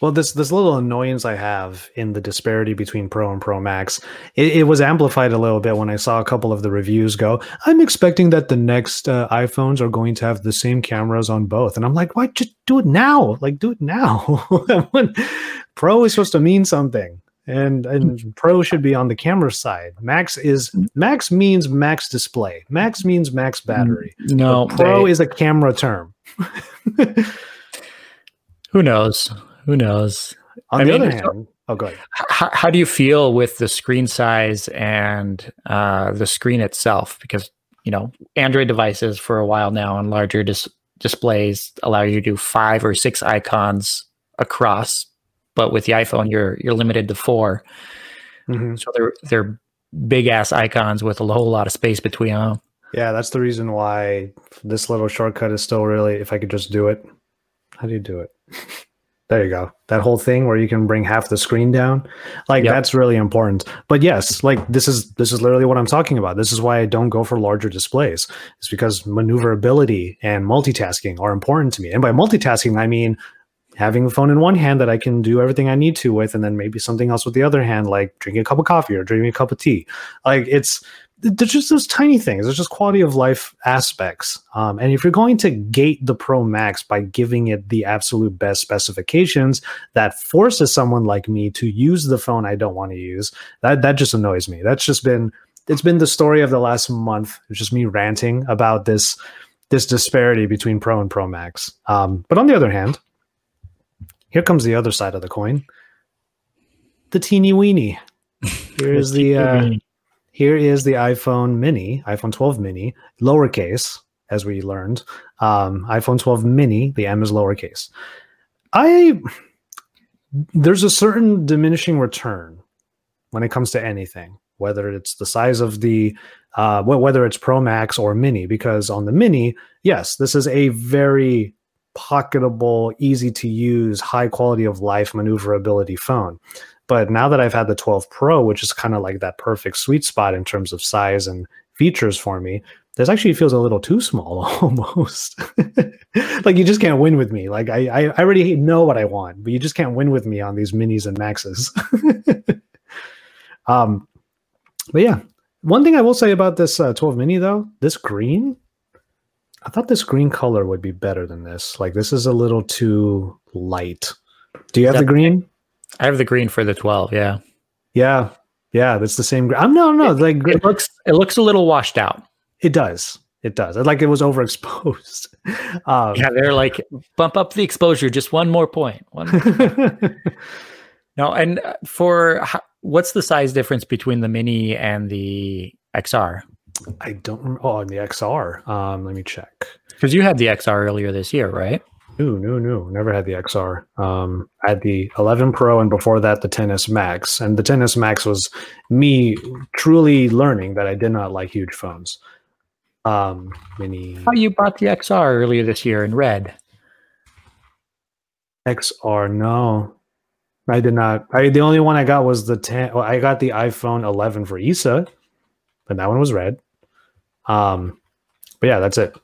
Well, this this little annoyance I have in the disparity between Pro and Pro Max, it, it, was amplified a little bit when I saw a couple of the reviews go. I'm expecting that the next uh, iPhones are going to have the same cameras on both, and I'm like, why just do it now? Like, do it now. Pro is supposed to mean something and and pro should be on the camera side. Max is max means max display. Max means max battery. No pro they, is a camera term. Who knows? Who knows? On I the mean, other hand oh go ahead. how, how, do you feel with the screen size and uh, the screen itself? Because you know android devices for a while now on larger dis- displays allow you to do five or six icons across but with the iPhone, you're you're limited to 4 mm-hmm. So they're they're big ass icons with a whole lot of space between them. Yeah, that's the reason why this little shortcut is still really. If I could just do it, how do you do it? there you go. That whole thing where you can bring half the screen down, like yep. that's really important. But yes, like this is this is literally what I'm talking about. This is why I don't go for larger displays. It's because maneuverability and multitasking are important to me. And by multitasking, I mean having the phone in one hand that I can do everything I need to with, and then maybe something else with the other hand, like drinking a cup of coffee or drinking a cup of tea. Like it's there's just those tiny things. There's just quality of life aspects. Um, and if you're going to gate the Pro Max by giving it the absolute best specifications, that forces someone like me to use the phone I don't want to use. That that just annoys me. That's just been it's been the story of the last month. It's just me ranting about this this disparity between Pro and Pro Max. Um, but on the other hand, here comes the other side of the coin. The teeny weeny. Here's the uh, here is the iPhone Mini, iPhone 12 Mini, lowercase, as we learned. Um, iPhone 12 Mini, the M is lowercase. I there's a certain diminishing return when it comes to anything, whether it's the size of the uh, whether it's Pro Max or Mini, because on the Mini, yes, this is a very pocketable, easy to use, high quality of life maneuverability phone. But now that I've had the 12 Pro, which is kind of like that perfect sweet spot in terms of size and features for me, this actually feels a little too small almost. like you just can't win with me. Like I, I already know what I want, but you just can't win with me on these minis and maxes. um, but yeah, one thing I will say about this uh, 12 mini though, this green, I thought this green color would be better than this. Like this is a little too light. Do you have the green? I have the green for the 12, yeah. Yeah. Yeah, that's the same. I'm no, no. Like it looks, it looks a little washed out. It does. It does. Like it was overexposed. Um, yeah, they're like bump up the exposure just one more point. One more point. no, and uh, for what's the size difference between the mini and the XR? I don't remember. Oh, and the XR. Um, let me check. Because you had the XR earlier this year, right? No, no, no. Never had the XR. Um, I had the 11 Pro and before that the 10s Max. And the 10s Max was me truly learning that I did not like huge phones. Um, mini. Oh, you bought the XR earlier this year in red. XR, no, I did not. I the only one I got was the 10. Well, I got the iPhone 11 for ISA, but that one was red. Um, but yeah, that's it.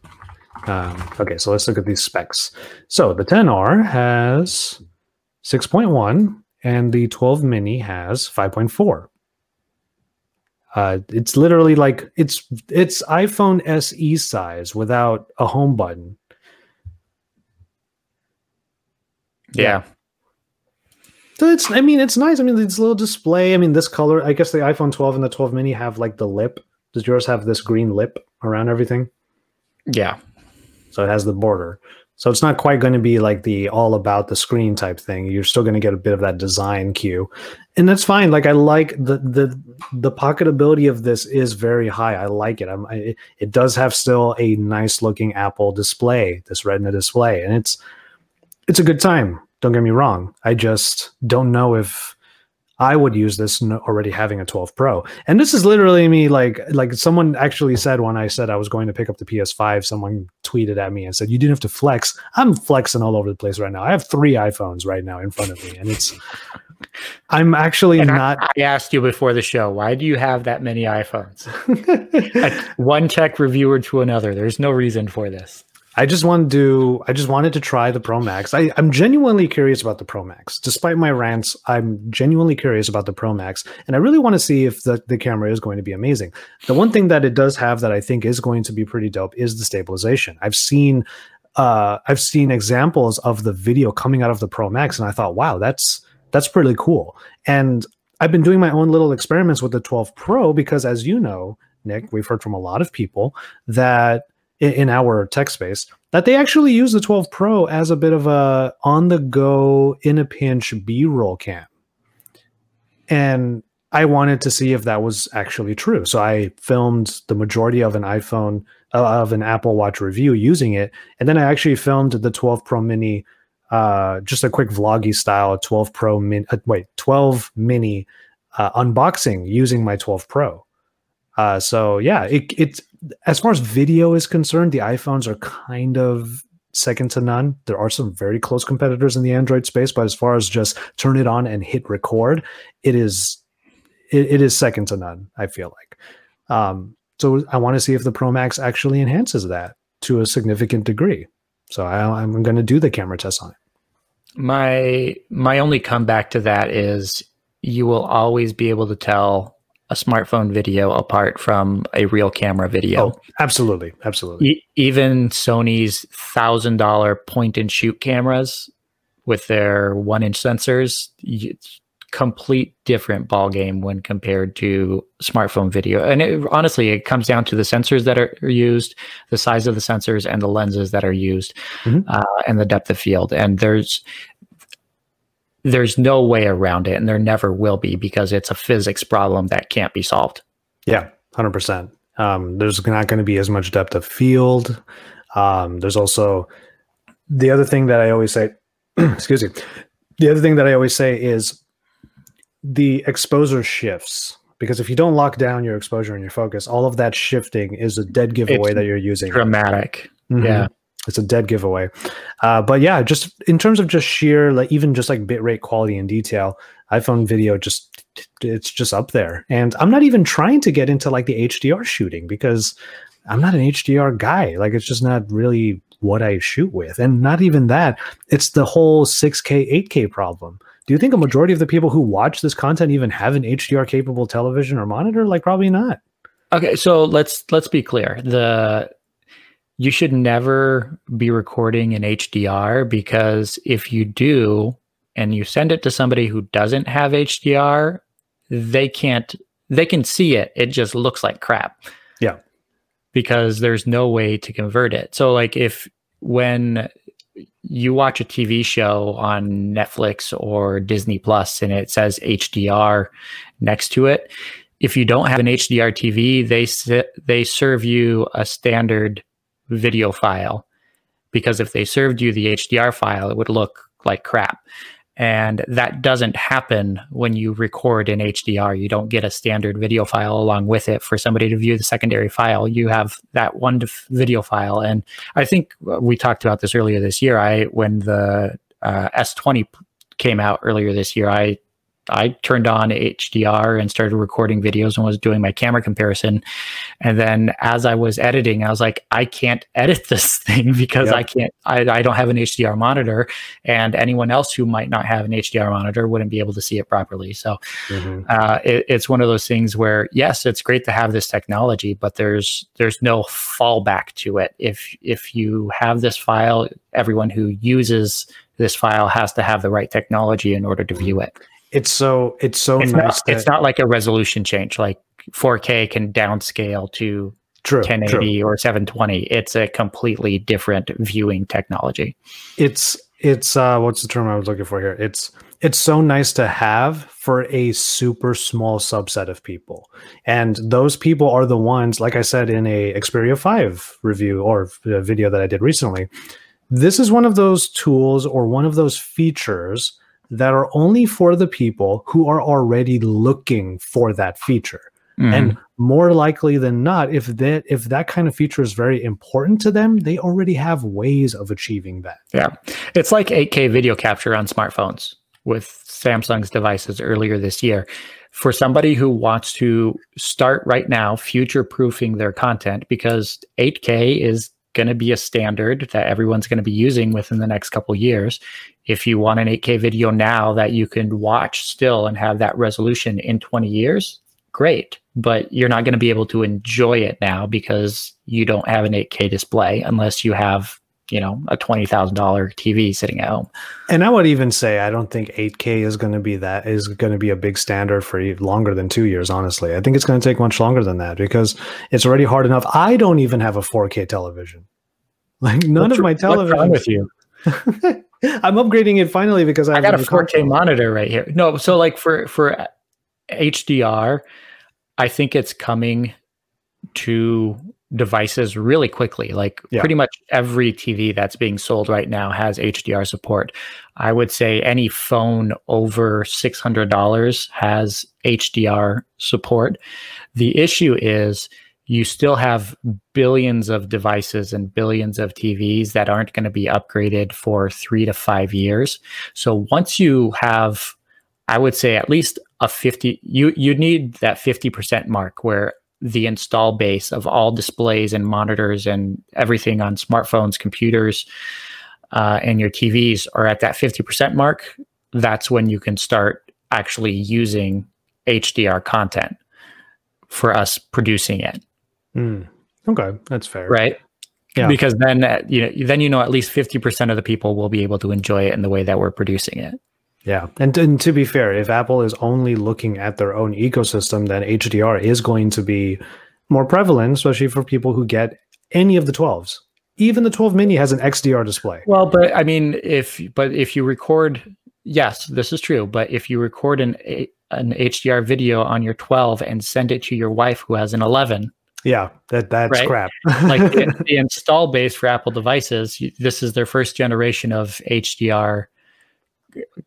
Um, okay, so let's look at these specs. So the 10R has 6.1 and the 12 mini has 5.4. Uh, it's literally like it's it's iPhone SE size without a home button. Yeah. So it's I mean it's nice. I mean it's a little display. I mean this color. I guess the iPhone 12 and the 12 mini have like the lip. Does yours have this green lip around everything? Yeah. So it has the border. So it's not quite going to be like the all about the screen type thing. You're still going to get a bit of that design cue, and that's fine. Like I like the the the pocketability of this is very high. I like it. I'm, I, it does have still a nice looking Apple display, this Retina display, and it's it's a good time. Don't get me wrong. I just don't know if I would use this already having a 12 Pro. And this is literally me like like someone actually said when I said I was going to pick up the PS5, someone tweeted at me and said you didn't have to flex. I'm flexing all over the place right now. I have 3 iPhones right now in front of me and it's I'm actually and not I, I, asked you before the show, why do you have that many iPhones? one tech reviewer to another. There's no reason for this. I just wanted to I just wanted to try the Pro Max. I, I'm genuinely curious about the Pro Max. Despite my rants, I'm genuinely curious about the Pro Max. And I really want to see if the, the camera is going to be amazing. The one thing that it does have that I think is going to be pretty dope is the stabilization. I've seen uh, I've seen examples of the video coming out of the Pro Max, and I thought, wow, that's that's pretty cool. And I've been doing my own little experiments with the 12 Pro because, as you know, Nick, we've heard from a lot of people that in our tech space that they actually use the 12 Pro as a bit of a on the go in a pinch B-roll cam. And I wanted to see if that was actually true. So I filmed the majority of an iPhone uh, of an Apple Watch review using it, and then I actually filmed the 12 Pro Mini uh, just a quick vloggy style 12 Pro Mini uh, wait, 12 Mini uh, unboxing using my 12 Pro. Uh, so yeah, it, it's as far as video is concerned, the iPhones are kind of second to none. There are some very close competitors in the Android space, but as far as just turn it on and hit record, it is it, it is second to none. I feel like. Um, so I want to see if the Pro Max actually enhances that to a significant degree. So I, I'm going to do the camera test on it. My my only comeback to that is you will always be able to tell a smartphone video apart from a real camera video. Oh, absolutely, absolutely. E- even Sony's thousand dollar point and shoot cameras with their one inch sensors, it's complete different ball game when compared to smartphone video. And it, honestly, it comes down to the sensors that are used, the size of the sensors, and the lenses that are used, mm-hmm. uh, and the depth of field. And there's there's no way around it, and there never will be because it's a physics problem that can't be solved. Yeah, hundred um, percent. There's not going to be as much depth of field. Um, there's also the other thing that I always say. excuse me. The other thing that I always say is the exposure shifts because if you don't lock down your exposure and your focus, all of that shifting is a dead giveaway it's that you're using. Dramatic. Mm-hmm. Yeah. It's a dead giveaway. Uh, but yeah, just in terms of just sheer, like even just like bitrate quality and detail, iPhone video just it's just up there. And I'm not even trying to get into like the HDR shooting because I'm not an HDR guy. Like it's just not really what I shoot with. And not even that, it's the whole 6K, 8K problem do you think a majority of the people who watch this content even have an HDR capable television or monitor? Like probably not. Okay, so let's let's be clear. The you should never be recording in HDR because if you do and you send it to somebody who doesn't have HDR, they can't they can see it. It just looks like crap. Yeah. Because there's no way to convert it. So like if when you watch a TV show on Netflix or Disney Plus and it says HDR next to it, if you don't have an HDR TV, they they serve you a standard video file because if they served you the HDR file, it would look like crap. And that doesn't happen when you record in HDR. You don't get a standard video file along with it for somebody to view the secondary file. You have that one video file. And I think we talked about this earlier this year. I, when the uh, S20 came out earlier this year, I I turned on HDR and started recording videos and was doing my camera comparison. And then as I was editing, I was like, I can't edit this thing because yep. I can't, I, I don't have an HDR monitor. And anyone else who might not have an HDR monitor wouldn't be able to see it properly. So mm-hmm. uh, it, it's one of those things where, yes, it's great to have this technology, but there's, there's no fallback to it. If, if you have this file, everyone who uses this file has to have the right technology in order to view it. It's so it's so it's nice. Not, that, it's not like a resolution change. Like 4K can downscale to true, 1080 true. or 720. It's a completely different viewing technology. It's it's uh what's the term I was looking for here? It's it's so nice to have for a super small subset of people. And those people are the ones, like I said in a Xperia 5 review or video that I did recently. This is one of those tools or one of those features that are only for the people who are already looking for that feature. Mm-hmm. And more likely than not, if that if that kind of feature is very important to them, they already have ways of achieving that. Yeah. It's like 8K video capture on smartphones with Samsung's devices earlier this year. For somebody who wants to start right now future proofing their content because 8K is going to be a standard that everyone's going to be using within the next couple years. If you want an 8K video now that you can watch still and have that resolution in 20 years, great. But you're not going to be able to enjoy it now because you don't have an 8K display unless you have you know a twenty thousand dollar TV sitting at home. And I would even say I don't think 8K is going to be that is going to be a big standard for longer than two years. Honestly, I think it's going to take much longer than that because it's already hard enough. I don't even have a 4K television. Like none what's, of my television. What's with you? I'm upgrading it finally because I, I got a 4K console. monitor right here. No, so like for for HDR, I think it's coming to devices really quickly. Like yeah. pretty much every TV that's being sold right now has HDR support. I would say any phone over $600 has HDR support. The issue is you still have billions of devices and billions of TVs that aren't going to be upgraded for 3 to 5 years. So once you have I would say at least a 50 you you need that 50% mark where the install base of all displays and monitors and everything on smartphones, computers, uh, and your TVs are at that 50% mark, that's when you can start actually using HDR content for us producing it. Mm. Okay, that's fair. Right? Yeah. Because then uh, you know then you know at least 50% of the people will be able to enjoy it in the way that we're producing it. Yeah, and, and to be fair, if Apple is only looking at their own ecosystem, then HDR is going to be more prevalent, especially for people who get any of the 12s. Even the 12 mini has an XDR display. Well, but I mean, if but if you record, yes, this is true. But if you record an an HDR video on your 12 and send it to your wife who has an 11, yeah, that that's right? crap. like the, the, install base for Apple devices, this is their first generation of HDR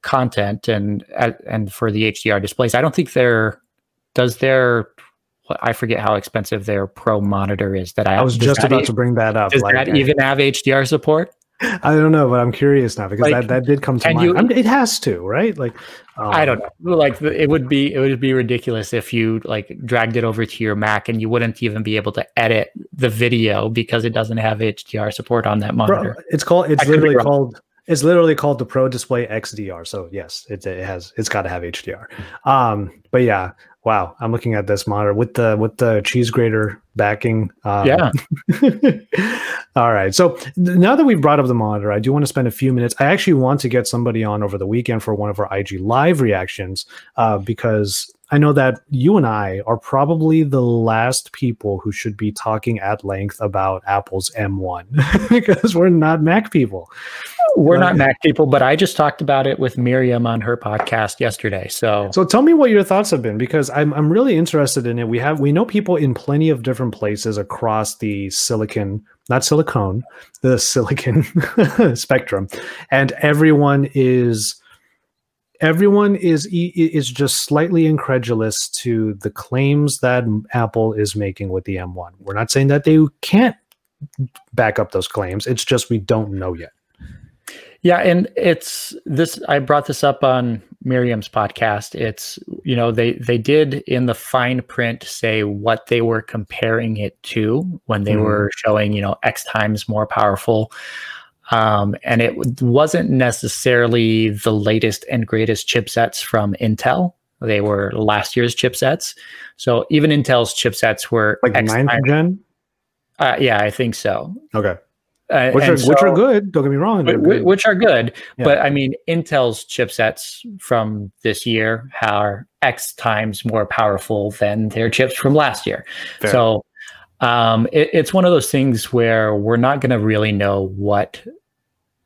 content, and and for the HDR displays, I don't think they're does their I forget how expensive their Pro monitor is. That I, I was just about to bring that up. Does like, that even have HDR support? I don't know, but I'm curious now because like, that, that did come to mind. You, I mean, it has to, right? Like, um, I don't know. Like, it would be it would be ridiculous if you like dragged it over to your Mac and you wouldn't even be able to edit the video because it doesn't have HDR support on that monitor. Bro, it's called. It's I literally called. It's literally called the Pro Display XDR. So yes, it, it has. It's got to have HDR. Um, but yeah, wow, I'm looking at this monitor with the with the cheese grater backing. Um, yeah. all right. So now that we've brought up the monitor, I do want to spend a few minutes. I actually want to get somebody on over the weekend for one of our IG live reactions uh, because I know that you and I are probably the last people who should be talking at length about Apple's M1 because we're not Mac people. We're not Mac people, but I just talked about it with Myriam on her podcast yesterday. So, so tell me what your thoughts have been because I'm I'm really interested in it. We have we know people in plenty of different places across the silicon, not silicone, the silicon spectrum, and everyone is everyone is is just slightly incredulous to the claims that Apple is making with the M1. We're not saying that they can't back up those claims. It's just we don't know yet. Yeah, and it's this. I brought this up on Myriam's podcast. It's you know they they did in the fine print say what they were comparing it to when they mm. were showing you know X times more powerful, um, and it wasn't necessarily the latest and greatest chipsets from Intel. They were last year's chipsets. So even Intel's chipsets were like ninth gen. Uh, yeah, I think so. Okay. Uh, which are so, which are good. Don't get me wrong. Which, which are good, yeah. but I mean, Intel's chipsets from this year are X times more powerful than their chips from last year. Fair. So um, it, it's one of those things where we're not going to really know what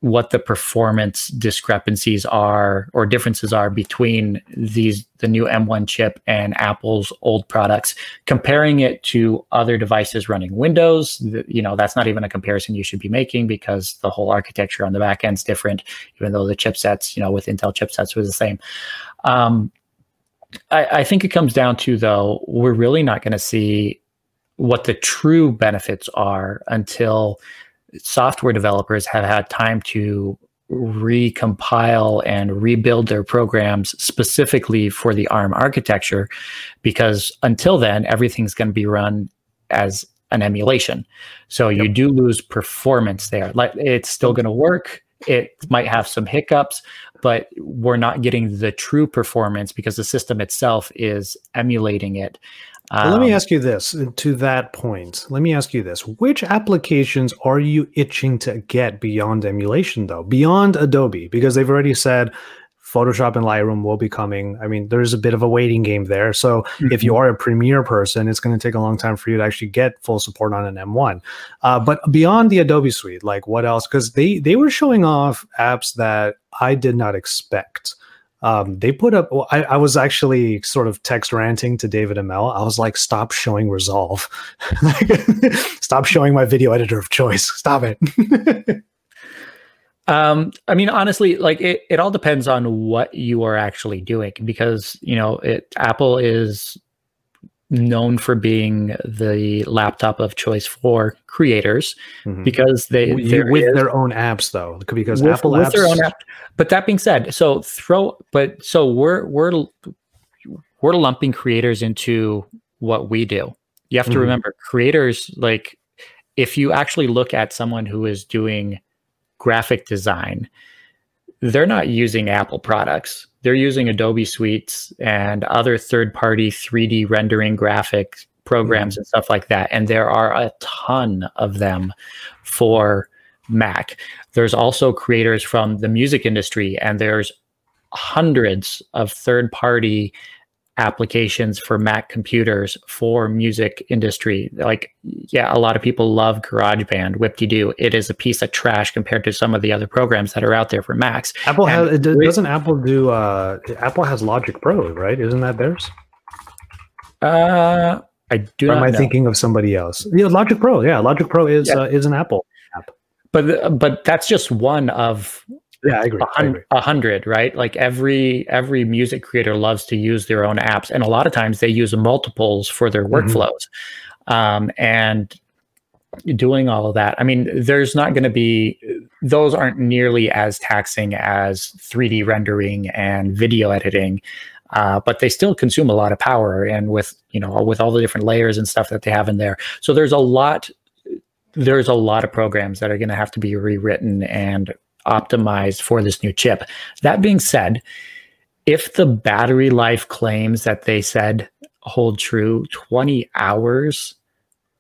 what the performance discrepancies are or differences are between these the new M1 chip and Apple's old products. Comparing it to other devices running Windows you know that's not even a comparison you should be making because the whole architecture on the back end is different even though the chipsets you know with Intel chipsets were the same. Um, I, I think it comes down to though we're really not going to see what the true benefits are until software developers have had time to recompile and rebuild their programs specifically for the ARM architecture because until then everything's going to be run as an emulation. So yep. you do lose performance there. Like it's still going to work. It might have some hiccups, but we're not getting the true performance because the system itself is emulating it. Um, let me um, ask you this to that point. Let me ask you this. Which applications are you itching to get beyond emulation, though? Beyond Adobe? Because they've already said Photoshop and Lightroom will be coming. I mean, there's a bit of a waiting game there. So mm-hmm. if you are a Premiere person, it's going to take a long time for you to actually get full support on an M1. Uh, but beyond the Adobe suite, like what else? Because they they were showing off apps that I did not expect um, they put up I, I, was actually sort of text ranting to David Imel i was like stop showing resolve. Stop showing my video editor of choice. Stop it. Um, i mean honestly like it, it all depends on what you are actually doing because you know it apple is known for being the laptop of choice for creators mm-hmm. because they with is, their own apps though because with, apple with apps their own app. but that being said so throw but so we're we're we're lumping creators into what we do you have to mm-hmm. remember creators like if you actually look at someone who is doing graphic design they're not using apple products they're using Adobe Suites and other third party 3D rendering graphics programs mm-hmm. and stuff like that. And there are a ton of them for Mac. There's also creators from the music industry, and there's hundreds of third party applications for Mac computers for music industry. Like, yeah, a lot of people love GarageBand, Whip-de-doo. It is a piece of trash compared to some of the other programs that are out there for Macs. Apple and has doesn't Apple do uh Apple has Logic Pro, right? Isn't that theirs? Uh I do am I know. thinking of somebody else? Yeah, Logic Pro. Yeah, Logic Pro is yeah. uh, is an Apple app. But but that's just one of yeah, I agree. A, hundred, right? Like every every music creator loves to use their own apps, and a lot of times they use multiples for their mm-hmm. workflows. Um, and doing all of that, I mean, there's not going to be those aren't nearly as taxing as 3D rendering and video editing. Uh, but they still consume a lot of power and with you know with all the different layers and stuff that they have in there so there's a lot there's a lot of programs that are going to have to be rewritten and optimized for this new chip. That being said, if the battery life claims that they said hold true, 20 hours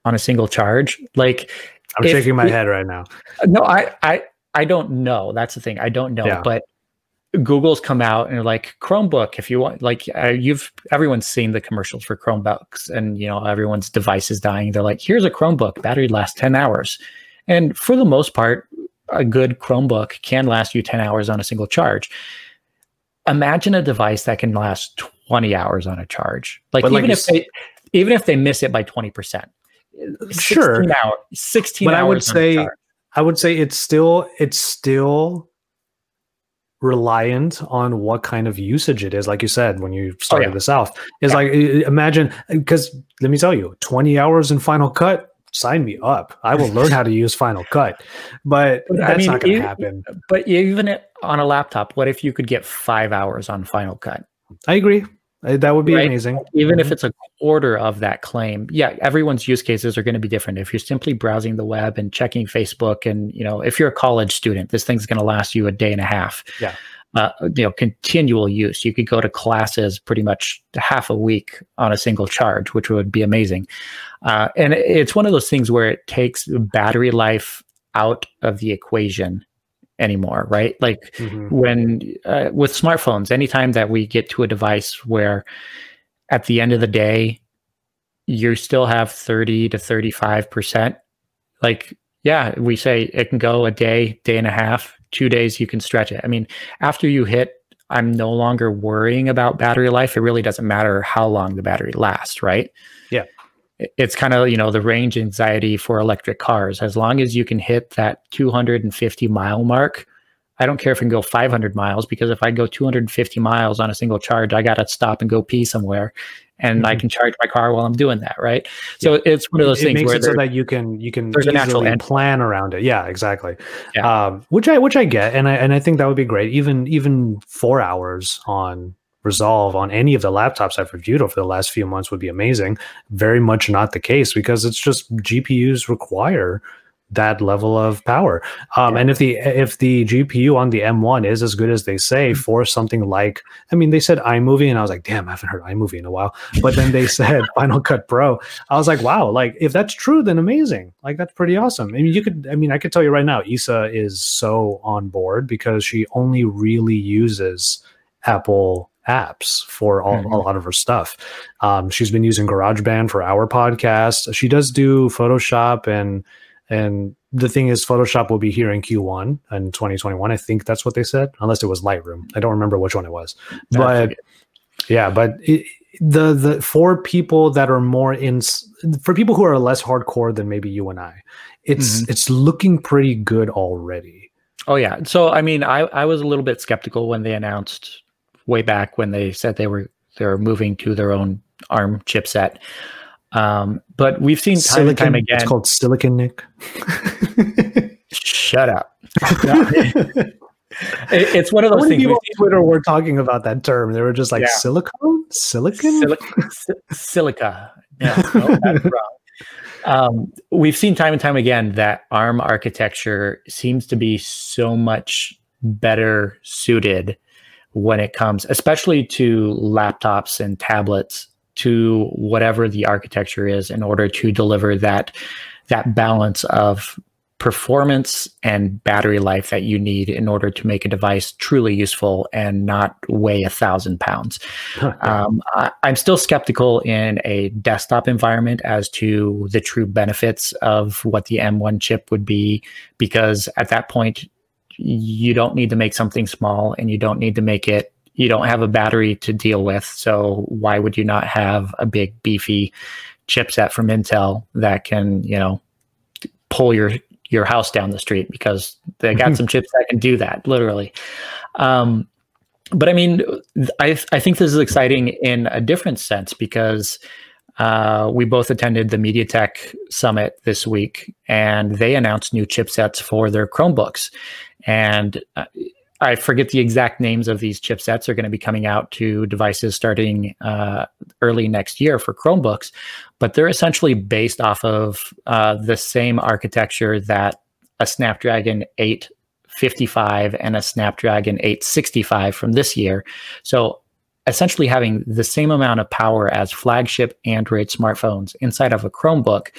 on a single charge, like I'm shaking my head right now. No, I I I don't know. That's the thing. I don't know, yeah. but Google's come out and like Chromebook. If you want, like uh, you've everyone's seen the commercials for Chromebooks, and you know everyone's device is dying. They're like, here's a Chromebook, battery lasts ten hours, and for the most part, a good Chromebook can last you 10 hours on a single charge. Imagine a device that can last 20 hours on a charge. Like, even if they even if they miss it by 20%. Sure. Hour, 16 but I would say I would say it's still it's still reliant on what kind of usage it is like you said when you oh, started oh, yeah. this off is yeah. like imagine because let me tell you 20 hours in final cut sign me up. I will learn how to use Final Cut, but, but that's I mean, not going to happen. But even on a laptop, what if you could get five hours on Final Cut? I agree. Uh, that would be right? amazing. Even mm-hmm. if it's a quarter of that claim. Yeah, everyone's use cases are going to be different. If you're simply browsing the web and checking Facebook, and you know, if you're a college student, this thing's going to last you a day and a half. Yeah uh, you know continual use. You could go to classes pretty much half a week on a single charge, which would be amazing. Uh, and it's one of those things where it takes battery life out of the equation anymore, right? Like mm-hmm. when uh, with smartphones, anytime that we get to a device where at the end of the day you still have 30 to 35 percent like yeah we say it can go a day day and a half two days you can stretch it. I mean, after you hit, I'm no longer worrying about battery life. It really doesn't matter how long the battery lasts, right? Yeah. It's kind of, you know, the range anxiety for electric cars. As long as you can hit that 250 mile mark, I don't care if I can go 500 miles because if I go 250 miles on a single charge, I got to stop and go pee somewhere and mm-hmm. I can charge my car while I'm doing that, right? So yeah. it's one of those it, things where so that you can you can there's a natural plan around it. Yeah, exactly. Yeah. Um, which I which I get, and I and I think that would be great. Even even four hours on Resolve on any of the laptops I've reviewed over the last few months would be amazing. Very much not the case because it's just GPUs require that level of power. Um, yeah. And if the if the GPU on the M1 is as good as they say mm-hmm. for something like, I mean, they said iMovie, and I was like, damn, I haven't heard iMovie in a while. But then they said Final Cut Pro. I was like, wow, like if that's true, then amazing. Like that's pretty awesome. I mean, you could, I mean, I could tell you right now, Isa is so on board because she only really uses Apple apps for all, mm-hmm. a lot of her stuff. Um, she's been using GarageBand for our podcast. She does do Photoshop and and the thing is, Photoshop will be here in Q1 in 2021. I think that's what they said, unless it was Lightroom. I don't remember which one it was. But yeah, but it, the the for people that are more in for people who are less hardcore than maybe you and I, it's mm-hmm. it's looking pretty good already. Oh yeah. So I mean, I I was a little bit skeptical when they announced way back when they said they were they're moving to their own ARM chipset. Um, but we've seen time silicon, and time again. It's called silicon, Nick. Shut up. it, it's one of those things. People on Twitter were talking about that term. They were just like yeah. silicone, silicon, Silic- silica. Yeah, no, that's wrong. Um, we've seen time and time again that ARM architecture seems to be so much better suited when it comes, especially to laptops and tablets to whatever the architecture is in order to deliver that that balance of performance and battery life that you need in order to make a device truly useful and not weigh a thousand pounds. um, I, am still skeptical in a desktop environment as to the true benefits of what the M1 chip would be, because at that point, you don't need to make something small and you don't need to make it you don't have a battery to deal with so why would you not have a big beefy chipset from intel that can you know pull your your house down the street? Because they got some chips that can do that literally. Um, but I mean, I I think this is exciting in a different sense because uh, we both attended the MediaTek summit this week, and they announced new chipsets for their Chromebooks, and uh, I forget the exact names of these chipsets are going to be coming out to devices starting uh, early next year for Chromebooks, but they're essentially based off of uh, the same architecture that a Snapdragon 855 and a Snapdragon 865 from this year. So essentially having the same amount of power as flagship Android smartphones inside of a Chromebook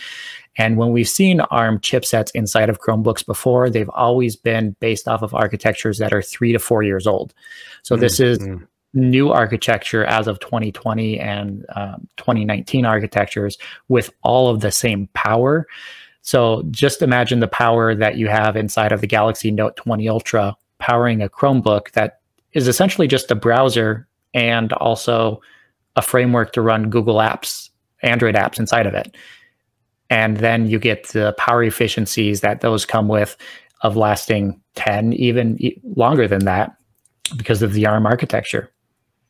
and when we've seen ARM chipsets inside of Chromebooks before, they've always been based off of architectures that are three to four years old. So mm-hmm. this is mm. new architecture as of 2020 and um, 2019 architectures with all of the same power. So just imagine the power that you have inside of the Galaxy Note 20 Ultra powering a Chromebook that is essentially just a browser and also a framework to run Google apps, Android apps inside of it and then you get the power efficiencies that those come with of lasting 10 even longer than that because of the arm architecture.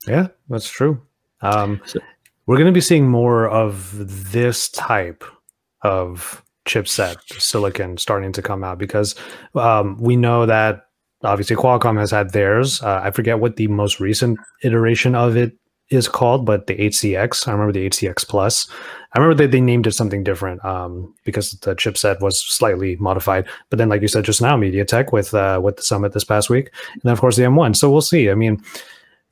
Yeah that's true. Um, so, we're going to be seeing more of this type of chipset silicon starting to come out because um, we know that obviously qualcomm has had theirs. Uh, i forget what the most recent iteration of it is called, but the 8cx. I remember the 8cx Plus. I remember that they named it something different um, because the chipset was slightly modified. But then, like you said just now, MediaTek with uh, with the summit this past week, and then of course the M1. So we'll see. I mean,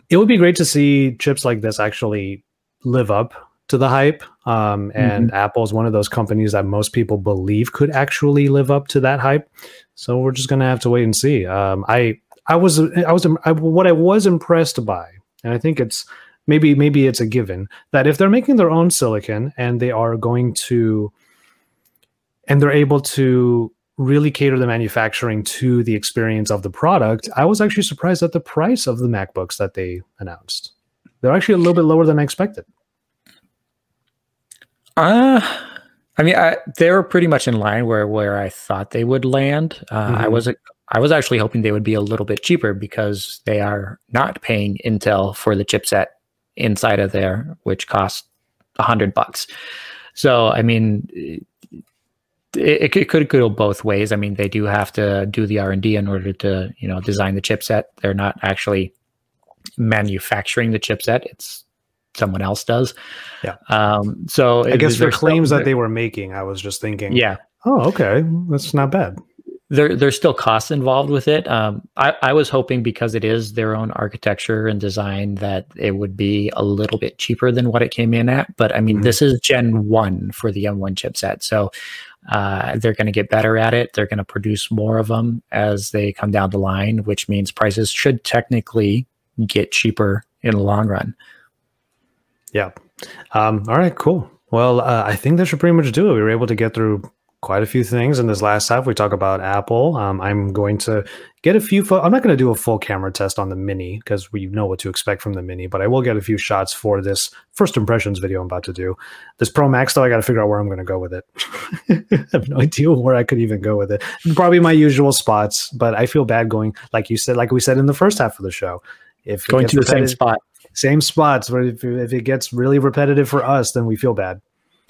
it would be great to see chips like this actually live up to the hype. Um, and mm-hmm. Apple is one of those companies that most people believe could actually live up to that hype. So we're just gonna have to wait and see. Um, I I was I was I, what I was impressed by, and I think it's maybe maybe it's a given that if they're making their own silicon and they are going to and they're able to really cater the manufacturing to the experience of the product i was actually surprised at the price of the macbooks that they announced. They're actually a little bit lower than i expected. Uh i mean I, they were pretty much in line where where i thought they would land. Uh, mm-hmm. i was I was actually hoping they would be a little bit cheaper because they are not paying Intel for the chipset inside of there, which costs a hundred bucks. So, I mean, it, it, could go both ways. I mean, they do have to do the R and D in order to, you know, design the chipset. They're not actually manufacturing the chipset. It's someone else does. Yeah. Um, so I guess for claims that they were making, I was just thinking, yeah. Oh, okay, that's not bad there there's still costs involved with it. Um, I, I was hoping because it is their own architecture and design that it would be a little bit cheaper than what it came in at. But I mean, mm-hmm. this is Gen one for the M1 chipset, so uh, they're going to get better at it. They're going to produce more of them as they come down the line, which means prices should technically get cheaper in the long run. Yeah. Um, all right. Cool. Well, uh, I think that should pretty much do it. We were able to get through quite a few things in this last half. We talk about Apple. Um, I'm going to get a few. Fo- I'm not going to do a full camera test on the Mini because we know what to expect from the Mini, but I will get a few shots for this first impressions video I'm about to do. This Pro Max, though, I got to figure out where I'm going to go with it. I have no idea where I could even go with it. Probably my usual spots, but I feel bad going, like you said, like we said in the first half of the show. If going to the same spot, same spots, where if, if it gets really repetitive for us, then we feel bad.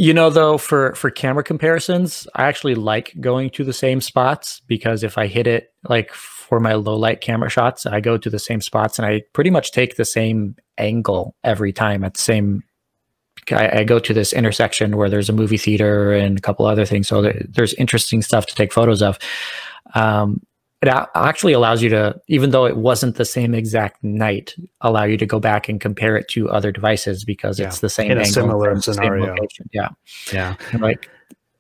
You know, though, for for camera comparisons, I actually like going to the same spots because if I hit it like for my low light camera shots, I go to the same spots and I pretty much take the same angle every time at the same. I, I go to this intersection where there's a movie theater and a couple other things, so there, there's interesting stuff to take photos of. Um, it actually allows you to, even though it wasn't the same exact night, allow you to go back and compare it to other devices because yeah. it's the same in a similar scenario. Yeah, yeah. like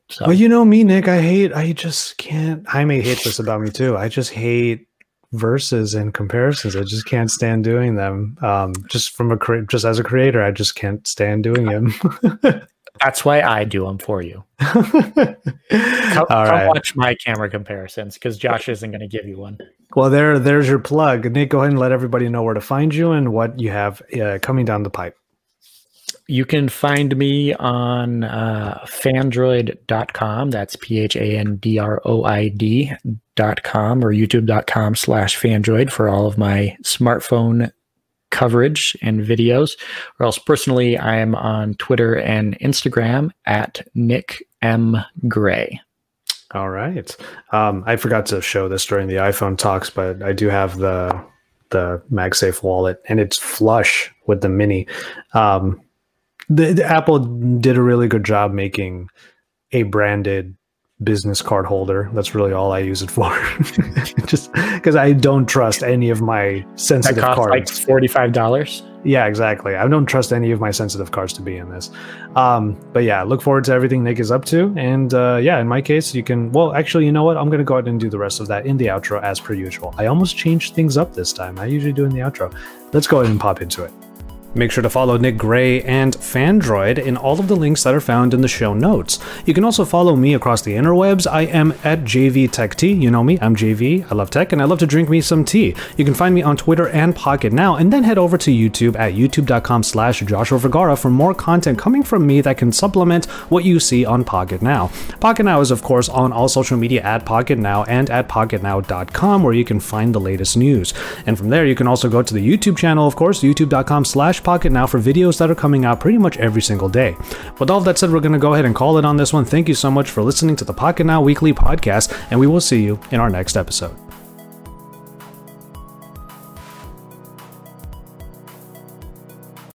So Well, you know me, Nick. I hate. I just can't. I may hate this about me too. I just hate verses and comparisons. I just can't stand doing them. Um, just from a cre- just as a creator, I just can't stand doing them. that's why I do them for you. Come, All come right. watch my camera comparisons because Josh isn't going to give you one. Well, there, there's your plug, Nick. Go ahead and let everybody know where to find you and what you have uh, coming down the pipe. You can find me on uh, phandroid.com. That's P H A N D R O I D.com or youtube.com slash phandroid for all of my smartphone coverage and videos. Or else, personally, I am on Twitter and Instagram at Nick M. Gray. All right. Um, I forgot to show this during the iPhone talks, but I do have the the MagSafe wallet, and it's flush with the Mini. Um, the, the Apple did a really good job making a branded business card holder. That's really all I use it for. Just because I don't trust any of my That sensitive costs like cards. $45. Yeah, exactly. I don't trust any of my sensitive cards to be in this. Um, but yeah, look forward to everything Nick is up to. And uh, yeah, in my case, you can. Well, actually, you know what? I'm going to go ahead and do the rest of that in the outro as per usual. I almost changed things up this time. I usually do in the outro. Let's go ahead and pop into it. Make sure to follow Nick Gray and Phandroid in all of the links that are found in the show notes. You can also follow me across the interwebs. I am at JV Tech Tea. You know me, I'm JV. I love tech and I love to drink me some tea. You can find me on Twitter and Pocketnow, and then head over to YouTube at youtube.com slash Joshua Vergara for more content coming from me that can supplement what you see on Pocketnow. Pocket Now is, of course, on all social media at Pocketnow and at pocketnow.com where you can find the latest news. And from there, you can also go to the YouTube channel, of course, youtube.com slash Pocketnow for videos that are coming out pretty much every single day. With all that said, we're going to go ahead and call it on this one. Thank you so much for listening to the Pocketnow Weekly Podcast, and we will see you in our next episode.